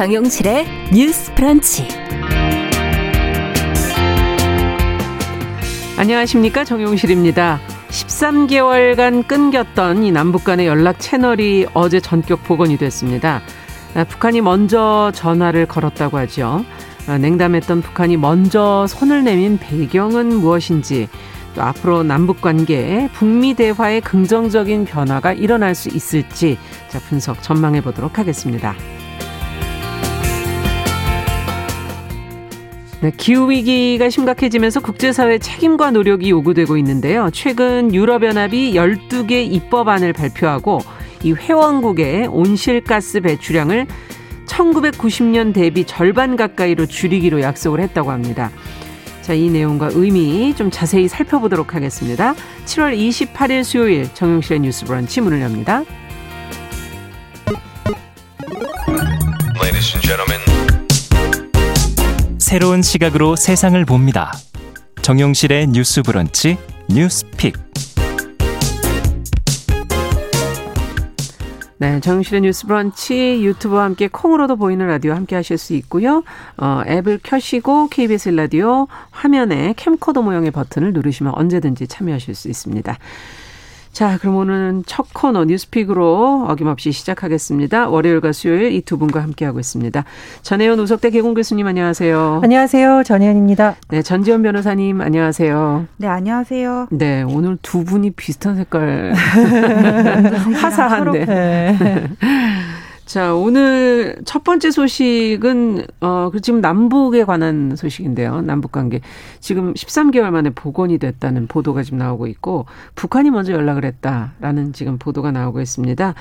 정용실의 뉴스 프런치. 안녕하십니까. 정용실입니다. 13개월간 끊겼던 이 남북 간의 연락 채널이 어제 전격 복원이 됐습니다. 아, 북한이 먼저 전화를 걸었다고 하죠. 아, 냉담했던 북한이 먼저 손을 내민 배경은 무엇인지 또 앞으로 남북 관계에 북미 대화의 긍정적인 변화가 일어날 수 있을지 자 분석 전망해 보도록 하겠습니다. 네, 기후위기가 심각해지면서 국제사회 책임과 노력이 요구되고 있는데요. 최근 유럽연합이 12개 입법안을 발표하고 이 회원국의 온실가스 배출량을 1990년 대비 절반 가까이로 줄이기로 약속을 했다고 합니다. 자, 이 내용과 의미 좀 자세히 살펴보도록 하겠습니다. 7월 28일 수요일 정용실의 뉴스 브런치 문을 엽니다. 새로운 시각으로 세상을 봅니다. 정용실의 뉴스 브런치 뉴스픽. 네, 정용실의 뉴스 브런치 유튜브와 함께 콩으로도 보이는 라디오 함께 하실 수 있고요. 어, 앱을 켜시고 KBS 라디오 화면에 캠코더 모양의 버튼을 누르시면 언제든지 참여하실 수 있습니다. 자, 그럼 오늘은 첫 코너 뉴스픽으로 어김없이 시작하겠습니다. 월요일과 수요일 이 두 분과 함께하고 있습니다. 전혜연 우석대 개공 교수님 안녕하세요. 안녕하세요. 전혜연입니다. 네, 전지현 변호사님 안녕하세요. 네, 안녕하세요. 네, 오늘 두 분이 비슷한 색깔 화사한데. 네. 자, 오늘 첫 번째 소식은, 어, 그 지금 남북에 관한 소식인데요. 남북 관계. 지금 13개월 만에 복원이 됐다는 보도가 지금 나오고 있고, 북한이 먼저 연락을 했다라는 지금 보도가 나오고 있습니다.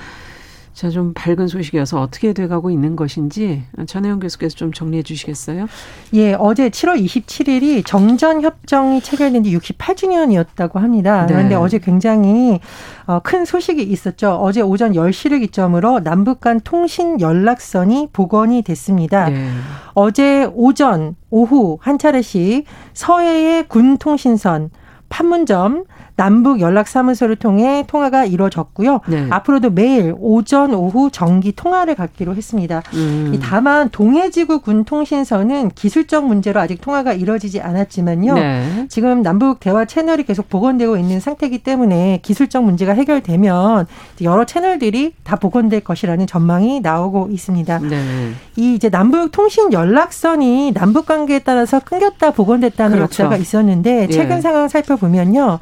자, 좀 밝은 소식이어서 어떻게 돼가고 있는 것인지 전혜영 교수께서 좀 정리해 주시겠어요? 예, 어제 7월 27일이 정전협정이 체결된 지 68주년이었다고 합니다. 네. 그런데 어제 굉장히 어, 큰 소식이 있었죠. 어제 오전 10시를 기점으로 남북 간 통신 연락선이 복원이 됐습니다. 네. 어제 오전, 오후 한 차례씩 서해의 군 통신선, 판문점, 남북 연락사무소를 통해 통화가 이루어졌고요. 네. 앞으로도 매일 오전 오후 정기 통화를 갖기로 했습니다. 음. 다만 동해지구 군 통신선은 기술적 문제로 아직 통화가 이루어지지 않았지만요. 네. 지금 남북 대화 채널이 계속 복원되고 있는 상태이기 때문에 기술적 문제가 해결되면 여러 채널들이 다 복원될 것이라는 전망이 나오고 있습니다. 네. 이 이제 남북 통신 연락선이 남북 관계에 따라서 끊겼다 복원됐다는 그렇죠. 역사가 있었는데 최근 예. 상황 살펴보면요.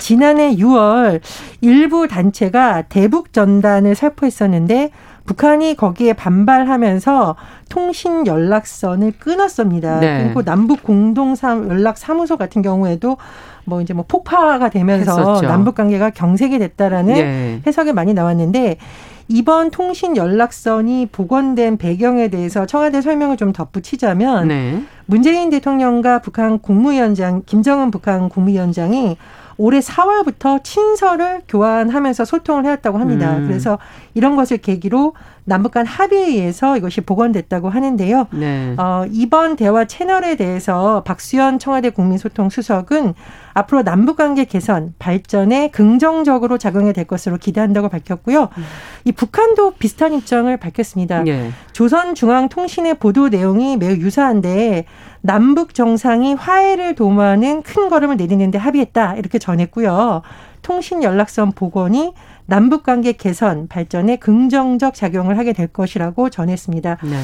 지난해 6월 일부 단체가 대북 전단을 살포했었는데 북한이 거기에 반발하면서 통신 연락선을 끊었습니다. 네. 그리고 남북 공동 연락 사무소 같은 경우에도 뭐 이제 뭐 폭파가 되면서. 남북 관계가 경색이 됐다라는 네. 해석이 많이 나왔는데 이번 통신 연락선이 복원된 배경에 대해서 청와대 설명을 좀 덧붙이자면 네. 문재인 대통령과 북한 국무위원장 김정은 북한 국무위원장이 올해 4월부터 친서를 교환하면서 소통을 해왔다고 합니다. 음. 그래서 이런 것을 계기로 남북 간 합의에 의해서 이것이 복원됐다고 하는데요. 네. 어, 이번 대화 채널에 대해서 박수현 청와대 국민소통 수석은 앞으로 남북 관계 개선, 발전에 긍정적으로 작용이 될 것으로 기대한다고 밝혔고요. 음. 이 북한도 비슷한 입장을 밝혔습니다. 네. 조선중앙통신의 보도 내용이 매우 유사한데 남북 정상이 화해를 도모하는 큰 걸음을 내딛는데 합의했다 이렇게 전했고요. 통신 연락선 복원이 남북 관계 개선 발전에 긍정적 작용을 하게 될 것이라고 전했습니다. 네.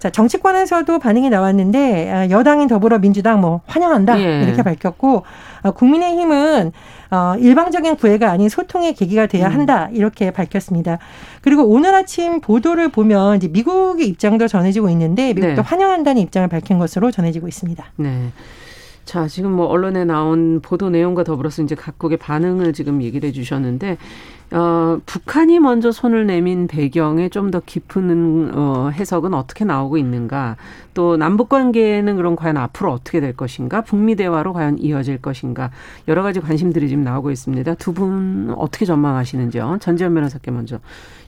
자 정치권에서도 반응이 나왔는데 아, 여당인 더불어민주당 뭐 환영한다 예. 이렇게 밝혔고 아, 국민의힘은 어, 일방적인 구애가 아닌 소통의 계기가 돼야 음. 한다 이렇게 밝혔습니다. 그리고 오늘 아침 보도를 보면 이제 미국의 입장도 전해지고 있는데 미국도 네. 환영한다는 입장을 밝힌 것으로 전해지고 있습니다. 네. 자, 지금 뭐 언론에 나온 보도 내용과 더불어서 이제 각국의 반응을 지금 얘기를 해 주셨는데 어, 북한이 먼저 손을 내민 배경에 좀 더 깊은 어, 해석은 어떻게 나오고 있는가? 또 남북 관계는 그럼 과연 앞으로 어떻게 될 것인가? 북미 대화로 과연 이어질 것인가? 여러 가지 관심들이 지금 나오고 있습니다. 두 분 어떻게 전망하시는지요? 전지현 변호사께 먼저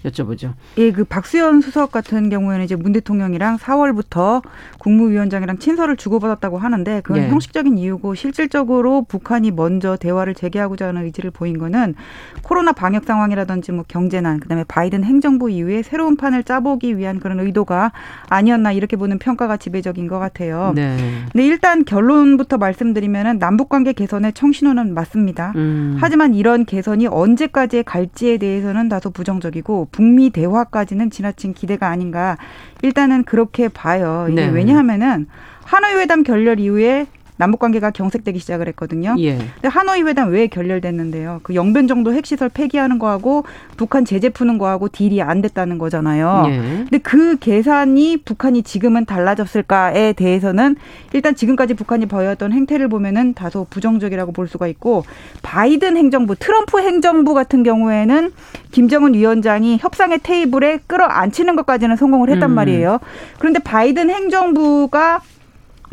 여쭤보죠. 예, 그 박수현 수석 같은 경우에는 이제 문 대통령이랑 4월부터 국무위원장이랑 친서를 주고받았다고 하는데 그건 예. 형식적인 이유고 실질적으로 북한이 먼저 대화를 재개하고자 하는 의지를 보인 거는 코로나 방역 상 상황이라든지 뭐 경제난, 그다음에 바이든 행정부 이후에 새로운 판을 짜보기 위한 그런 의도가 아니었나 이렇게 보는 평가가 지배적인 것 같아요. 네. 근데 일단 결론부터 말씀드리면은 남북 관계 개선의 청신호는 맞습니다. 음. 하지만 이런 개선이 언제까지 갈지에 대해서는 다소 부정적이고 북미 대화까지는 지나친 기대가 아닌가. 일단은 그렇게 봐요. 이게 네. 왜냐하면은 하노이 회담 결렬 이후에 남북 관계가 경색되기 시작을 했거든요. 예. 근데 하노이 회담 왜 결렬됐는데요? 그 영변 정도 핵시설 폐기하는 거하고 북한 제재 푸는 거하고 딜이 안 됐다는 거잖아요. 예. 근데 그 계산이 북한이 지금은 달라졌을까에 대해서는 일단 지금까지 북한이 보여왔던 행태를 보면은 다소 부정적이라고 볼 수가 있고 바이든 행정부, 트럼프 행정부 같은 경우에는 김정은 위원장이 협상의 테이블에 끌어안치는 것까지는 성공을 했단 음. 말이에요. 그런데 바이든 행정부가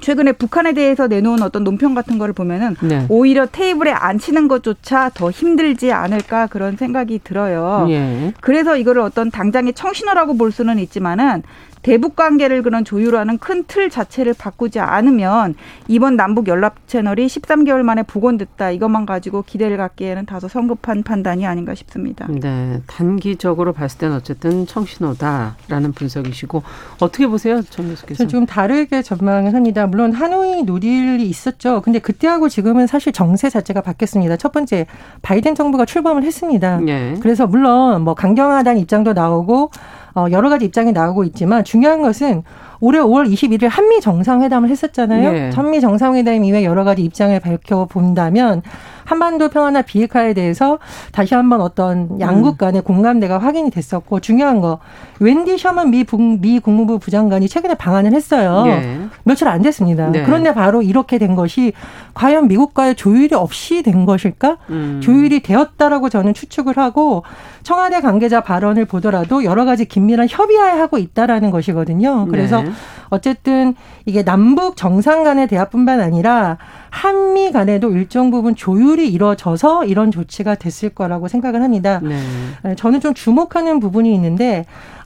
최근에 북한에 대해서 내놓은 어떤 논평 같은 거를 보면은 네. 오히려 테이블에 앉히는 것조차 더 힘들지 않을까 그런 생각이 들어요. 예. 그래서 이거를 어떤 당장의 청신호라고 볼 수는 있지만은 대북 관계를 그런 조율하는 큰 틀 자체를 바꾸지 않으면 이번 남북 연락 채널이 13개월 만에 복원됐다 이것만 가지고 기대를 갖기에는 다소 성급한 판단이 아닌가 싶습니다. 네, 단기적으로 봤을 때는 어쨌든 청신호다라는 분석이시고 어떻게 보세요, 전 교수께서? 저는 좀 다르게 전망을 합니다. 물론 하노이 노딜이 있었죠. 근데 그때하고 지금은 사실 정세 자체가 바뀌었습니다. 첫 번째 바이든 정부가 출범을 했습니다. 네. 그래서 물론 뭐 강경하다는 입장도 나오고 어, 여러 가지 입장이 나오고 있지만 중요한 것은 올해 5월 21일 한미 정상회담을 했었잖아요. 네. 한미 정상회담 이후에 여러 가지 입장을 밝혀 본다면 한반도 평화나 비핵화에 대해서 다시 한번 어떤 양국 음. 간의 공감대가 확인이 됐었고 중요한 거 웬디 셔먼 미, 미 국무부 부장관이 최근에 방한을 했어요. 네. 며칠 안 됐습니다. 네. 그런데 바로 이렇게 된 것이 과연 미국과의 조율이 없이 된 것일까? 음. 조율이 되었다라고 저는 추측을 하고 청와대 관계자 발언을 보더라도 여러 가지 긴밀한 협의하에 하고 있다라는 것이거든요. 그래서 네. 어쨌든 이게 남북 정상 간의 대화뿐만 아니라 한미 간에도 일정 부분 조율이 이루어져서 이런 조치가 됐을 거라고 생각을 합니다. 네. 저는 좀 주목하는 부분이 있는데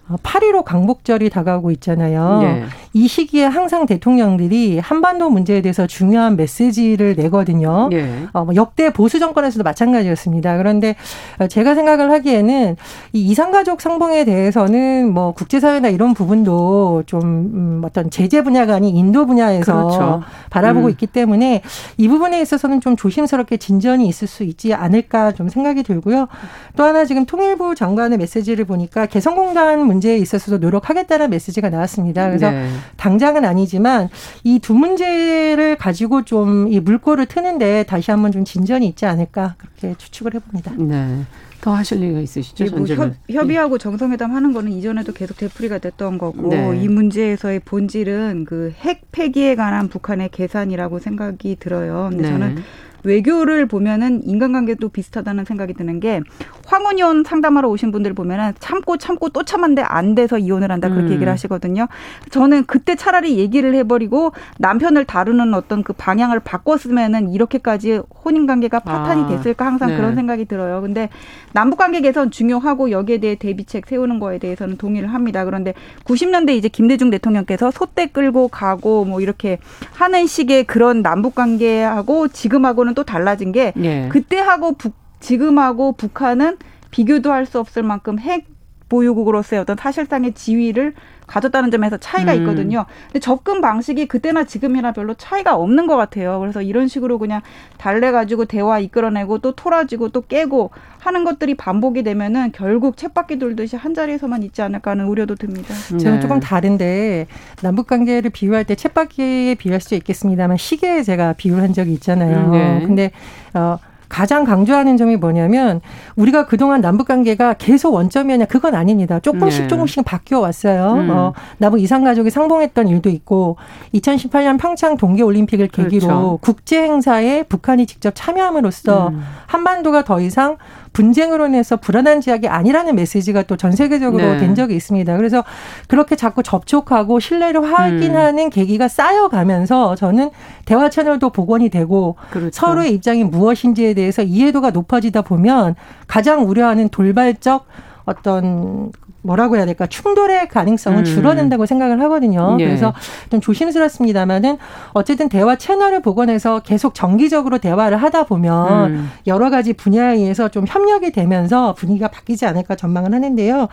8.15 어, 강복절이 다가오고 있잖아요. 네. 이 시기에 항상 대통령들이 한반도 문제에 대해서 중요한 메시지를 내거든요. 네. 어, 뭐 역대 보수 정권에서도 마찬가지였습니다. 그런데 어, 제가 생각을 하기에는 이 이상가족 상봉에 대해서는 뭐 국제사회나 이런 부분도 좀 음, 어떤 제재 분야가 아닌 인도 분야에서 그렇죠. 바라보고 음. 있기 때문에 이 부분에 있어서는 좀 조심스럽게 진전이 있을 수 있지 않을까 좀 생각이 들고요. 또 하나 지금 통일부 장관의 메시지를 보니까 개성공단 문제 에 있어서도 노력하겠다는 메시지가 나왔습니다. 그래서 네. 당장은 아니지만 이 두 문제를 가지고 좀 이 물꼬를 트는데 다시 한번 좀 진전이 있지 않을까 그렇게 추측을 해봅니다. 네. 더 하실 얘기가 있으시죠? 뭐 협, 협의하고 정상회담 하는 거는 이전에도 계속 되풀이가 됐던 거고 네. 이 문제에서의 본질은 그 핵 폐기에 관한 북한의 계산이라고 생각이 들어요. 근데 네. 저는 외교를 보면은 인간관계도 비슷하다는 생각이 드는 게 황혼이혼 상담하러 오신 분들 보면은 참고 참고 또 참았는데 안 돼서 이혼을 한다 그렇게 음. 얘기를 하시거든요. 저는 그때 차라리 얘기를 해버리고 남편을 다루는 어떤 그 방향을 바꿨으면은 이렇게까지 혼인 관계가 파탄이 아. 됐을까 항상 네. 그런 생각이 들어요. 근데 남북 관계 개선 중요하고 여기에 대해 대비책 세우는 거에 대해서는 동의를 합니다. 그런데 90년대 이제 김대중 대통령께서 소떼 끌고 가고 뭐 이렇게 하는 식의 그런 남북 관계하고 지금하고는 또 달라진 게 네. 그때하고 북 지금하고 북한은 비교도 할 수 없을 만큼 핵 보유국으로서의 어떤 사실상의 지위를 가졌다는 점에서 차이가 음. 있거든요. 근데 접근 방식이 그때나 지금이나 별로 차이가 없는 것 같아요. 그래서 이런 식으로 그냥 달래가지고 대화 이끌어내고 또 토라지고 또 깨고 하는 것들이 반복이 되면은 결국 챗바퀴 돌듯이 한 자리에서만 있지 않을까 하는 우려도 듭니다. 네. 저는 조금 다른데 남북 관계를 비유할 때 챗바퀴에 비유할 수 있겠습니다만 시계에 제가 비유한 적이 있잖아요. 네. 근데 어 가장 강조하는 점이 뭐냐면 우리가 그동안 남북 관계가 계속 원점이었냐 그건 아닙니다. 조금씩 네. 조금씩 바뀌어 왔어요. 음. 어, 남북 이상 가족이 상봉했던 일도 있고 2018년 평창 동계 올림픽을 계기로 그렇죠. 국제 행사에 북한이 직접 참여함으로써 음. 한반도가 더 이상 분쟁으로 인해서 불안한 지역이 아니라는 메시지가 또 전 세계적으로 네. 된 적이 있습니다. 그래서 그렇게 자꾸 접촉하고 신뢰를 확인하는 음. 계기가 쌓여가면서 저는 대화 채널도 복원이 되고 그렇죠. 서로의 입장이 무엇인지에 대해서 이해도가 높아지다 보면 가장 우려하는 돌발적 어떤 뭐라고 해야 될까 충돌의 가능성은 음. 줄어든다고 생각을 하거든요. 예. 그래서 좀 조심스럽습니다만은 어쨌든 대화 채널을 복원해서 계속 정기적으로 대화를 하다 보면 음. 여러 가지 분야에 의해서 좀 협력이 되면서 분위기가 바뀌지 않을까 전망을 하는데요.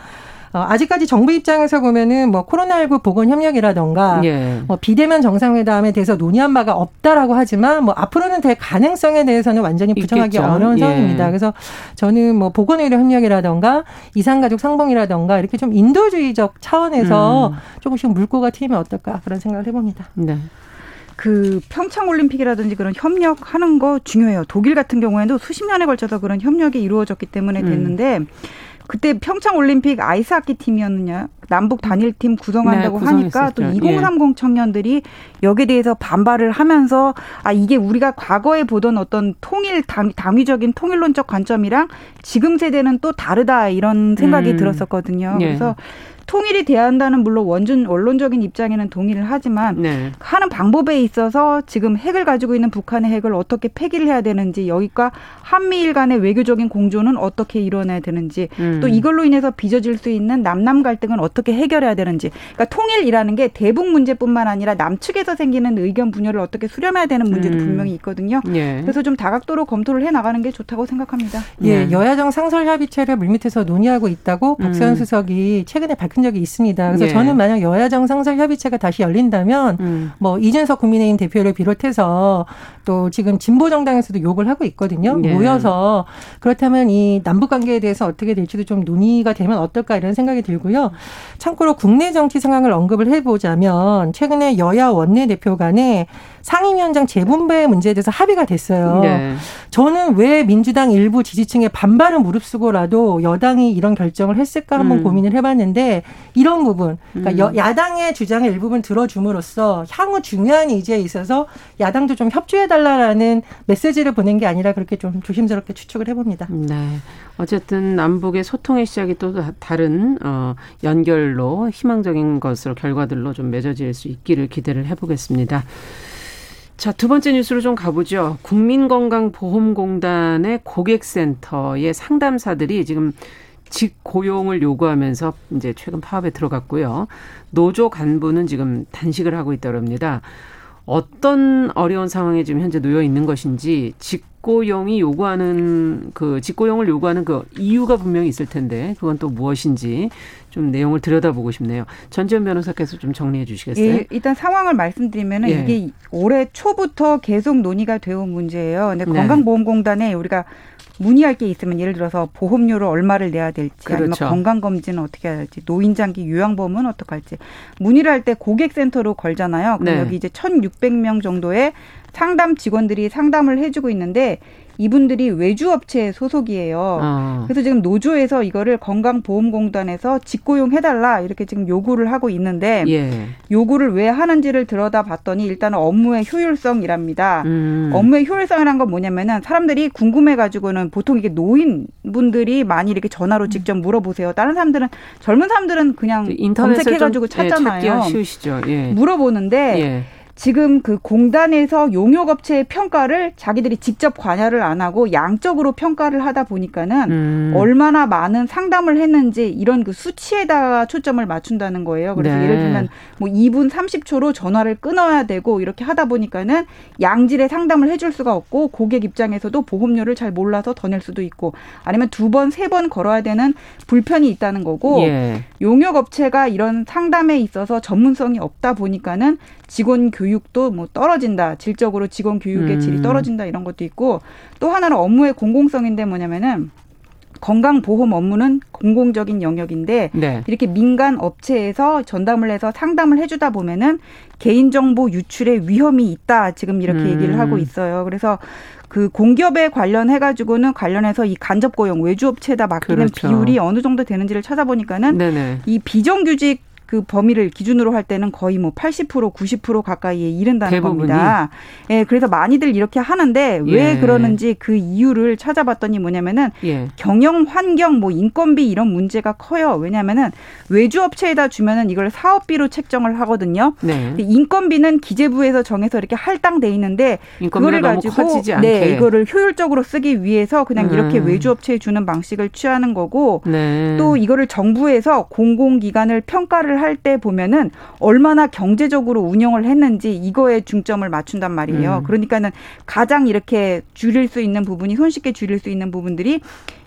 어, 아직까지 정부 입장에서 보면은 뭐 코로나19 보건 협력이라던가 예. 뭐 비대면 정상회담에 대해서 논의한 바가 없다라고 하지만 뭐 앞으로는 될 가능성에 대해서는 완전히 부정하기 있겠죠. 어려운 예. 상황입니다. 그래서 저는 뭐 보건 의료 협력이라던가 이산가족 상봉이라던가 이렇게 좀 인도주의적 차원에서 음. 조금씩 물꼬가 트이면 어떨까 그런 생각을 해봅니다. 네. 그 평창 올림픽이라든지 그런 협력하는 거 중요해요. 독일 같은 경우에도 수십 년에 걸쳐서 그런 협력이 이루어졌기 때문에 됐는데 음. 그때 평창 올림픽 아이스하키 팀이었느냐 남북 단일팀 구성한다고 네, 하니까 또 2030 예. 청년들이 여기에 대해서 반발을 하면서 아 이게 우리가 과거에 보던 어떤 통일 당, 당위적인 통일론적 관점이랑 지금 세대는 또 다르다 이런 생각이 음. 들었었거든요. 예. 그래서 통일이 돼야 한다는 물론 원준 원론적인 입장에는 동의를 하지만 네. 하는 방법에 있어서 지금 핵을 가지고 있는 북한의 핵을 어떻게 폐기를 해야 되는지 여기과 한미일 간의 외교적인 공조는 어떻게 이뤄내야 되는지 음. 또 이걸로 인해서 빚어질 수 있는 남남 갈등은 어떻게 해결해야 되는지 그러니까 통일이라는 게 대북 문제뿐만 아니라 남측에서 생기는 의견 분열을 어떻게 수렴해야 되는 문제도 음. 분명히 있거든요. 예. 그래서 좀 다각도로 검토를 해 나가는 게 좋다고 생각합니다. 예, 네. 여야정 상설 협의체를 물밑에서 논의하고 있다고 음. 수석이 최근에 밝힌 밝힌 적이 있습니다. 그래서 예. 저는 만약 여야 정 상설 협의체가 다시 열린다면 음. 뭐 이준석 국민의힘 대표를 비롯해서 또 지금 진보 정당에서도 욕을 하고 있거든요. 예. 모여서 그렇다면 이 남북 관계에 대해서 어떻게 될지도 좀 논의가 되면 어떨까 이런 생각이 들고요. 참고로 국내 정치 상황을 언급을 해보자면 최근에 여야 원내 대표 간에 상임위원장 재분배 문제에 대해서 합의가 됐어요. 네. 저는 왜 민주당 일부 지지층의 반발을 무릅쓰고라도 여당이 이런 결정을 했을까 한번 음. 고민을 해봤는데 이런 부분, 그러니까 음. 여, 야당의 주장을 일부분 들어줌으로써 향후 중요한 이제에 있어서 야당도 좀 협조해달라라는 메시지를 보낸 게 아니라 그렇게 좀 조심스럽게 추측을 해봅니다. 네. 어쨌든 남북의 소통의 시작이 또 다른 어, 연결로 희망적인 것으로 결과들로 좀 맺어질 수 있기를 기대를 해보겠습니다. 자, 두 번째 뉴스로 좀 가보죠. 국민건강보험공단의 고객센터의 상담사들이 지금 직고용을 요구하면서 이제 최근 파업에 들어갔고요. 노조 간부는 지금 단식을 하고 있다고 합니다. 어떤 어려운 상황에 지금 현재 놓여 있는 것인지 직 고용이 요구하는 그 직고용을 요구하는 그 이유가 분명히 있을 텐데 그건 또 무엇인지 좀 내용을 들여다보고 싶네요. 전지현 변호사께서 좀 정리해 주시겠어요? 예, 일단 상황을 말씀드리면 예. 이게 올해 초부터 계속 논의가 되어 온 문제예요. 근데 네. 건강보험공단에 우리가 문의할 게 있으면 예를 들어서 보험료를 얼마를 내야 될지 그렇죠. 아니면 건강 검진은 어떻게 해야 될지 노인 장기 요양 보험은 어떻게 할지 문의를 할 때 고객센터로 걸잖아요. 그럼 네. 여기 이제 1,600명 정도의 상담 직원들이 상담을 해주고 있는데 이분들이 외주 업체 소속이에요. 어. 그래서 지금 노조에서 이거를 건강보험공단에서 직고용 해달라 이렇게 지금 요구를 하고 있는데 예. 요구를 왜 하는지를 들여다봤더니 일단은 업무의 효율성이랍니다. 음. 업무의 효율성이란 건 뭐냐면은 사람들이 궁금해가지고는 보통 이게 노인분들이 많이 이렇게 전화로 직접 물어보세요. 다른 사람들은 젊은 사람들은 그냥 검색해가지고 예, 찾잖아요. 예, 쉬우시죠. 예. 물어보는데. 예. 지금 그 공단에서 용역업체의 평가를 자기들이 직접 관여를 안 하고 양적으로 평가를 하다 보니까는 음. 얼마나 많은 상담을 했는지 이런 그 수치에다가 초점을 맞춘다는 거예요. 그래서 네. 예를 들면 뭐 2분 30초로 전화를 끊어야 되고 이렇게 하다 보니까는 양질의 상담을 해줄 수가 없고 고객 입장에서도 보험료를 잘 몰라서 더 낼 수도 있고 아니면 두 번, 세 번 걸어야 되는 불편이 있다는 거고 예. 용역업체가 이런 상담에 있어서 전문성이 없다 보니까는 직원 교육도 뭐 떨어진다. 질적으로 직원 교육의 음. 질이 떨어진다 이런 것도 있고 또 하나는 업무의 공공성인데 뭐냐면은 건강보험 업무는 공공적인 영역인데 네. 이렇게 민간 업체에서 전담을 해서 상담을 해주다 보면은 개인정보 유출의 위험이 있다 지금 이렇게 음. 얘기를 하고 있어요. 그래서 그 공기업에 관련해 가지고는 관련해서 이 간접 고용 외주업체에다 맡기는 그렇죠. 비율이 어느 정도 되는지를 찾아보니까는 네네. 이 비정규직 그 범위를 기준으로 할 때는 거의 뭐 80% 90% 가까이에 이른다는 대부분이. 겁니다. 예, 그래서 많이들 이렇게 하는데 왜 예. 그러는지 그 이유를 찾아봤더니 뭐냐면은 예. 경영 환경 뭐 인건비 이런 문제가 커요. 왜냐면은 외주 업체에다 주면은 이걸 사업비로 책정을 하거든요. 네. 인건비는 기재부에서 정해서 이렇게 할당돼 있는데 그거를 가지고 네, 이거를 효율적으로 쓰기 위해서 그냥 음. 이렇게 외주 업체에 주는 방식을 취하는 거고 네. 또 이거를 정부에서 공공기관을 평가를 할 때 보면은 얼마나 경제적으로 운영을 했는지 이거에 중점을 맞춘단 말이에요. 음. 그러니까는 가장 이렇게 줄일 수 있는 부분이 손쉽게 줄일 수 있는 부분들이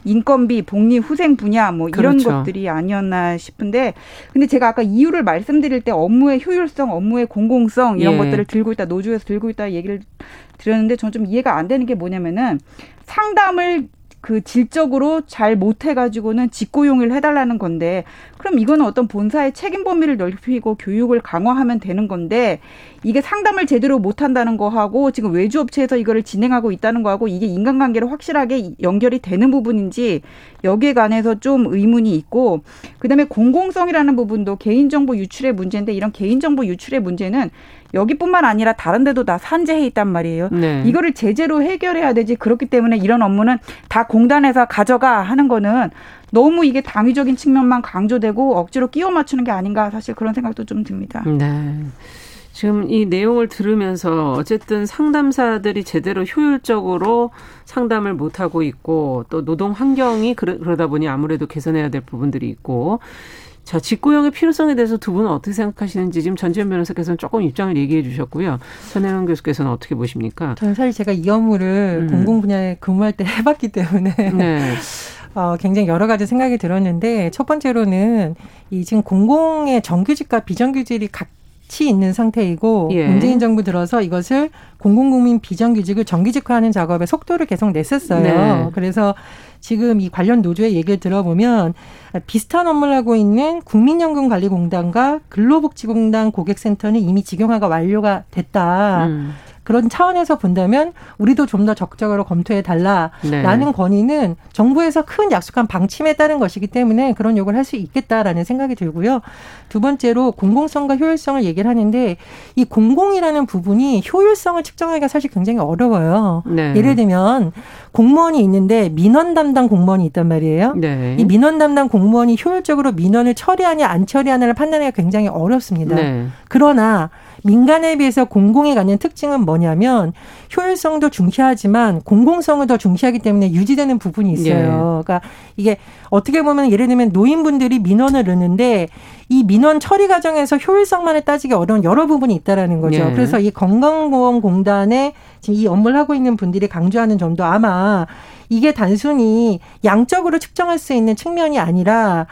인건비, 복리, 후생 분야 뭐 이런 그렇죠. 것들이 아니었나 싶은데 근데 제가 아까 이유를 말씀드릴 때 업무의 효율성, 업무의 공공성 이런 예. 것들을 들고 있다 노조에서 들고 있다 얘기를 드렸는데 저는 좀 이해가 안 되는 게 뭐냐면은 상담을 그 질적으로 잘 못해가지고는 직고용을 해달라는 건데 그럼 이거는 어떤 본사의 책임 범위를 넓히고 교육을 강화하면 되는 건데 이게 상담을 제대로 못 한다는 거하고 지금 외주 업체에서 이거를 진행하고 있다는 거하고 이게 인간관계를 확실하게 연결이 되는 부분인지 여기에 관해서 좀 의문이 있고 그다음에 공공성이라는 부분도 개인정보 유출의 문제인데 이런 개인정보 유출의 문제는 여기뿐만 아니라 다른 데도 다 산재해 있단 말이에요. 네. 이거를 제재로 해결해야 되지. 그렇기 때문에 이런 업무는 다 공단에서 가져가 하는 거는 너무 이게 당위적인 측면만 강조되고 억지로 끼워 맞추는 게 아닌가 사실 그런 생각도 좀 듭니다. 네. 지금 이 내용을 들으면서 어쨌든 상담사들이 제대로 효율적으로 상담을 못하고 있고 또 노동 환경이 그러다 보니 아무래도 개선해야 될 부분들이 있고 자, 직고용의 필요성에 대해서 두 분은 어떻게 생각하시는지 지금 전지현 변호사께서는 조금 입장을 얘기해 주셨고요. 전혜영 교수께서는 어떻게 보십니까? 저는 사실 제가 이 업무를 음. 공공 분야에 근무할 때 해봤기 때문에 네. 어, 굉장히 여러 가지 생각이 들었는데 첫 번째로는 이 지금 공공의 정규직과 비정규직이 각치 있는 상태이고 예. 문재인 정부 들어서 이것을 공공국민 비정규직을 정규직화하는 작업에 속도를 계속 냈었어요. 네. 그래서 지금 이 관련 노조의 얘기를 들어보면 비슷한 업무를 하고 있는 국민연금관리공단과 근로복지공단 고객센터는 이미 직영화가 완료가 됐다. 음. 그런 차원에서 본다면 우리도 좀 더 적극적으로 검토해 달라라는 네. 건의는 정부에서 큰 약속한 방침에 따른 것이기 때문에 그런 요구를 할 수 있겠다라는 생각이 들고요. 두 번째로 공공성과 효율성을 얘기를 하는데 이 공공이라는 부분이 효율성을 측정하기가 사실 굉장히 어려워요. 네. 예를 들면 공무원이 있는데 민원 담당 공무원이 있단 말이에요. 네. 이 민원 담당 공무원이 효율적으로 민원을 처리하냐 안 처리하냐를 판단하기가 굉장히 어렵습니다. 네. 그러나 민간에 비해서 공공이 갖는 특징은 뭐냐면 효율성도 중시하지만 공공성을 더 중시하기 때문에 유지되는 부분이 있어요. 예. 그러니까 이게 어떻게 보면 예를 들면 노인분들이 민원을 넣는데 이 민원 처리 과정에서 효율성만을 따지기 어려운 여러 부분이 있다라는 거죠. 예. 그래서 이 건강보험공단에 지금 이 업무를 하고 있는 분들이 강조하는 점도 아마 이게 단순히 양적으로 측정할 수 있는 측면이 아니라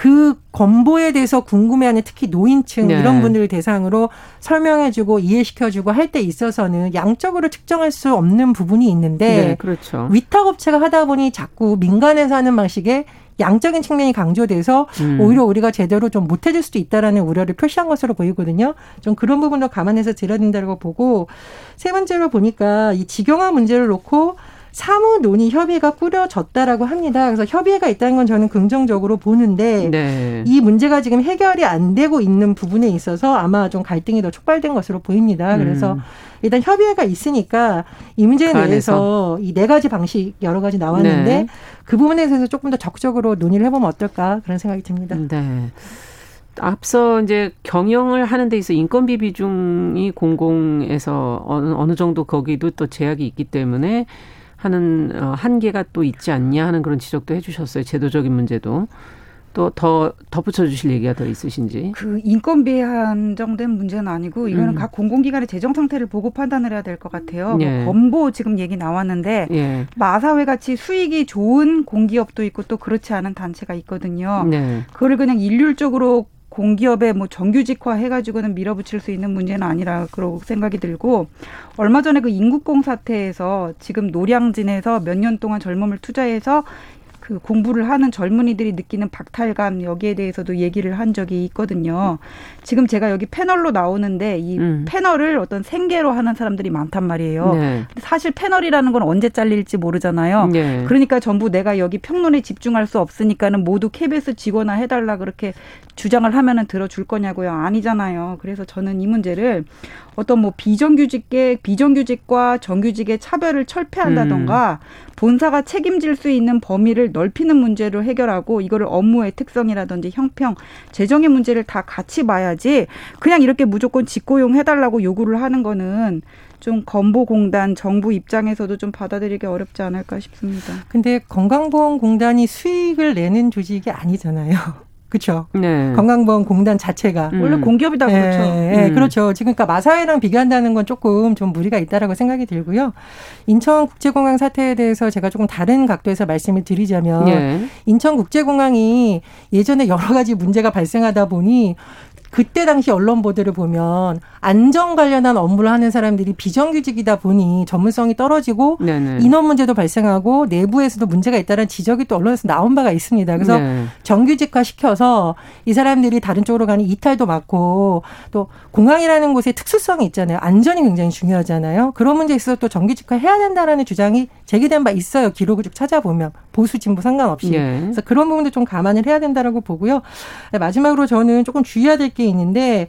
그 건보에 대해서 궁금해하는 특히 노인층 네. 이런 분들을 대상으로 설명해주고 이해시켜주고 할 때 있어서는 양적으로 측정할 수 없는 부분이 있는데 네, 그렇죠. 위탁업체가 하다 보니 자꾸 민간에서 하는 방식에 양적인 측면이 강조돼서 음. 오히려 우리가 제대로 좀 못해줄 수도 있다라는 우려를 표시한 것으로 보이거든요. 좀 그런 부분도 감안해서 들어야 된다고 보고 세 번째로 보니까 이 직영화 문제를 놓고 사무 논의 협의가 꾸려졌다라고 합니다. 그래서 협의가 있다는 건 저는 긍정적으로 보는데 네. 이 문제가 지금 해결이 안 되고 있는 부분에 있어서 아마 좀 갈등이 더 촉발된 것으로 보입니다. 그래서 음. 일단 협의회가 있으니까 이 문제에 그 대해서 이 네 가지 방식 여러 가지 나왔는데 네. 그 부분에 대해서 조금 더 적극적으로 논의를 해보면 어떨까 그런 생각이 듭니다. 네. 앞서 이제 경영을 하는 데 있어 인건비 비중이 공공에서 어느, 어느 정도 거기도 또 제약이 있기 때문에 하는 어, 한계가 또 있지 않냐 하는 그런 지적도 해주셨어요. 제도적인 문제도. 또 더 덧붙여 주실 얘기가 더 있으신지. 그 인건비에 한정된 문제는 아니고 이거는 음. 각 공공기관의 재정 상태를 보고 판단을 해야 될 것 같아요. 뭐 예. 뭐 건보 지금 얘기 나왔는데 예. 마사회 같이 수익이 좋은 공기업도 있고 또 그렇지 않은 단체가 있거든요. 네. 그거를 그냥 일률적으로 공기업에 뭐 정규직화 해가지고는 밀어붙일 수 있는 문제는 아니라 그러고 생각이 들고 얼마 전에 그 인국공 사태에서 지금 노량진에서 몇 년 동안 젊음을 투자해서 그 공부를 하는 젊은이들이 느끼는 박탈감 여기에 대해서도 얘기를 한 적이 있거든요. 지금 제가 여기 패널로 나오는데 이 음. 패널을 어떤 생계로 하는 사람들이 많단 말이에요. 네. 사실 패널이라는 건 언제 잘릴지 모르잖아요. 네. 그러니까 전부 내가 여기 평론에 집중할 수 없으니까는 모두 KBS 직원화 해달라 그렇게 주장을 하면은 들어줄 거냐고요. 아니잖아요. 그래서 저는 이 문제를 어떤 뭐 비정규직계 비정규직과 정규직의 차별을 철폐한다던가 음. 본사가 책임질 수 있는 범위를 넓히는 문제를 해결하고 이거를 업무의 특성이라든지 형평, 재정의 문제를 다 같이 봐야지 그냥 이렇게 무조건 직고용 해달라고 요구를 하는 거는 좀 건보공단 정부 입장에서도 좀 받아들이기 어렵지 않을까 싶습니다. 근데 건강보험공단이 수익을 내는 조직이 아니잖아요. 그렇죠. 네. 건강보험공단 자체가 음. 원래 공기업이다 네, 그렇죠. 네, 음. 그렇죠. 지금 그러니까 마사회랑 비교한다는 건 조금 좀 무리가 있다라고 생각이 들고요. 인천국제공항 사태에 대해서 제가 조금 다른 각도에서 말씀을 드리자면 네. 인천국제공항이 예전에 여러 가지 문제가 발생하다 보니 그때 당시 언론 보도를 보면 안전 관련한 업무를 하는 사람들이 비정규직이다 보니 전문성이 떨어지고 네네. 인원 문제도 발생하고 내부에서도 문제가 있다는 지적이 또 언론에서 나온 바가 있습니다. 그래서 네. 정규직화 시켜서 이 사람들이 다른 쪽으로 가는 이탈도 많고 또 공항이라는 곳의 특수성이 있잖아요. 안전이 굉장히 중요하잖아요. 그런 문제에 있어서 또 정규직화 해야 된다라는 주장이 제기된 바 있어요. 기록을 쭉 찾아보면 보수 진보 상관없이. 네. 그래서 그런 부분도 좀 감안을 해야 된다라고 보고요. 네, 마지막으로 저는 조금 주의해야 될 게 있는데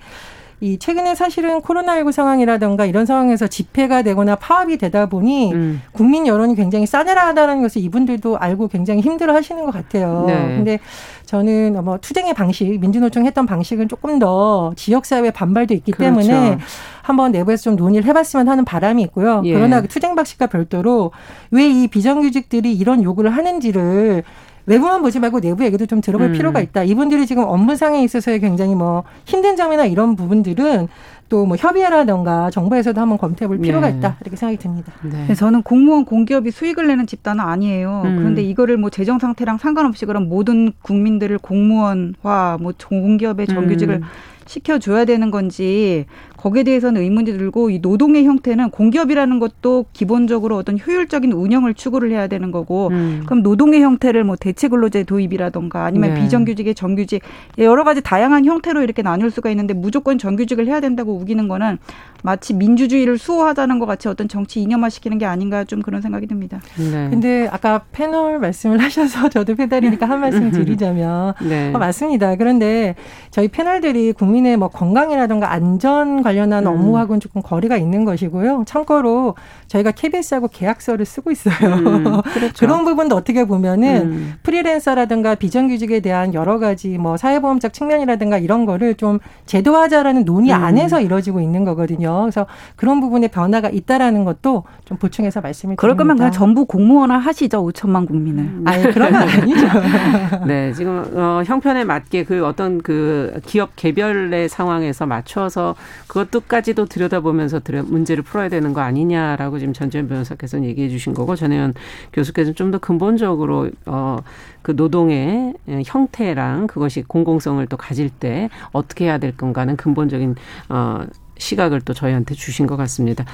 이 최근에 사실은 코로나19 상황이라든가 이런 상황에서 집회가 되거나 파업이 되다 보니 음. 국민 여론이 굉장히 싸늘하다는 것을 이분들도 알고 굉장히 힘들어 하시는 것 같아요. 네. 근데 저는 뭐 투쟁의 방식, 민주노총 했던 방식은 조금 더 지역사회 반발도 있기 그렇죠. 때문에 한번 내부에서 좀 논의를 해봤으면 하는 바람이 있고요. 예. 그러나 그 투쟁 방식과 별도로 왜 이 비정규직들이 이런 요구를 하는지를 외부만 보지 말고 내부 얘기도 좀 들어볼 음. 필요가 있다. 이분들이 지금 업무상에 있어서의 굉장히 뭐 힘든 점이나 이런 부분들은 또 뭐 협의회라던가 정부에서도 한번 검토해 볼 필요가 네. 있다. 이렇게 생각이 듭니다. 네. 네. 저는 공무원 공기업이 수익을 내는 집단은 아니에요. 음. 그런데 이거를 뭐 재정 상태랑 상관없이 그럼 모든 국민들을 공무원화 뭐 공기업의 정규직을 음. 시켜줘야 되는 건지 거기에 대해서는 의문이 들고 이 노동의 형태는 공기업이라는 것도 기본적으로 어떤 효율적인 운영을 추구를 해야 되는 거고 음. 그럼 노동의 형태를 뭐 대체 근로제 도입이라던가 아니면 네. 비정규직의 정규직 여러 가지 다양한 형태로 이렇게 나눌 수가 있는데 무조건 정규직을 해야 된다고 우기는 거는 마치 민주주의를 수호하자는 것 같이 어떤 정치 이념화 시키는 게 아닌가 좀 그런 생각이 듭니다. 네. 근데 아까 패널 말씀을 하셔서 저도 패널이니까 한 말씀 드리자면 네. 어, 맞습니다. 그런데 저희 패널들이 국민의 뭐 건강이라든가 안전 관 련한 음. 업무하고는 조금 거리가 있는 것이고요. 참고로 저희가 KBS하고 계약서를 쓰고 있어요. 음, 그렇죠. 그런 부분도 어떻게 보면은 음. 프리랜서라든가 비정규직에 대한 여러 가지 뭐 사회보험적 측면이라든가 이런 거를 좀 제도화하자라는 논의 음. 안에서 이루어지고 있는 거거든요. 그래서 그런 부분에 변화가 있다라는 것도 좀 보충해서 말씀을 그럴 거면 그냥 전부 공무원화 하시죠. 5천만 국민을. 음. 아니 그런 건 아니죠. 네, 지금 어, 형편에 맞게 그 어떤 그 기업 개별의 상황에서 맞춰서 그 그것도까지도 들여다보면서 문제를 풀어야 되는 거 아니냐라고 지금 전지현 변호사께서는 얘기해 주신 거고 전혜연 교수께서는 좀 더 근본적으로 어 그 노동의 형태랑 그것이 공공성을 또 가질 때 어떻게 해야 될 건가는 근본적인 어 시각을 또 저희한테 주신 것 같습니다.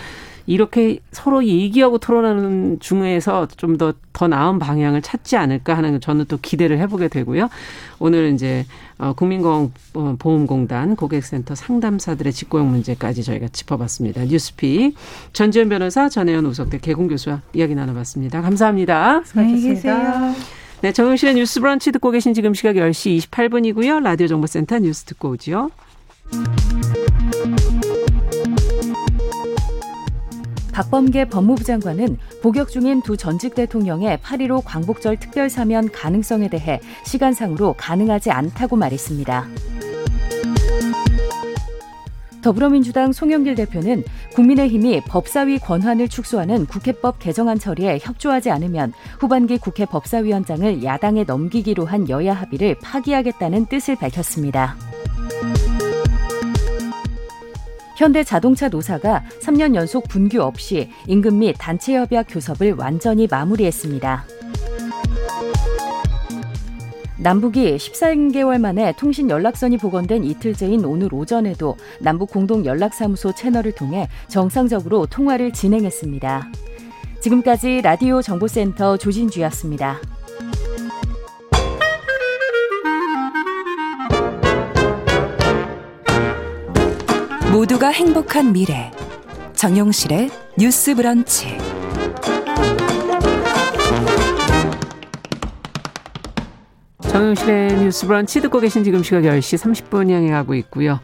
이렇게 서로 얘기하고 토론하는 중에서 좀 더 더 나은 방향을 찾지 않을까 하는 저는 또 기대를 해보게 되고요. 오늘 이제 어, 국민보험공단 고객센터 상담사들의 직고용 문제까지 저희가 짚어봤습니다. 뉴스픽 전지현 변호사 전혜연 우석대 개공 교수와 이야기 나눠봤습니다. 감사합니다. 안녕히 계세요. 네, 정용실의 뉴스 브런치 듣고 계신 지금 시각 10시 28분이고요. 라디오 정보센터 뉴스 듣고 오지요. 박범계 법무부 장관은 복역 중인 두 전직 대통령의 8.15 광복절 특별 사면 가능성에 대해 시간상으로 가능하지 않다고 말했습니다. 더불어민주당 송영길 대표는 국민의힘이 법사위 권한을 축소하는 국회법 개정안 처리에 협조하지 않으면 후반기 국회 법사위원장을 야당에 넘기기로 한 여야 합의를 파기하겠다는 뜻을 밝혔습니다. 현대 자동차 노사가 3년 연속 분규 없이 임금 및 단체 협약 교섭을 완전히 마무리했습니다. 남북이 13개월 만에 통신 연락선이 복원된 이틀째인 오늘 오전에도 남북 공동 연락사무소 채널을 통해 정상적으로 통화를 진행했습니다. 지금까지 라디오 정보센터 조진주였습니다. 모두가 행복한 미래 정용실의 뉴스 브런치 정용실의 뉴스 브런치 듣고 계신 지금 시각 10시 30분 향해 가고 있고요.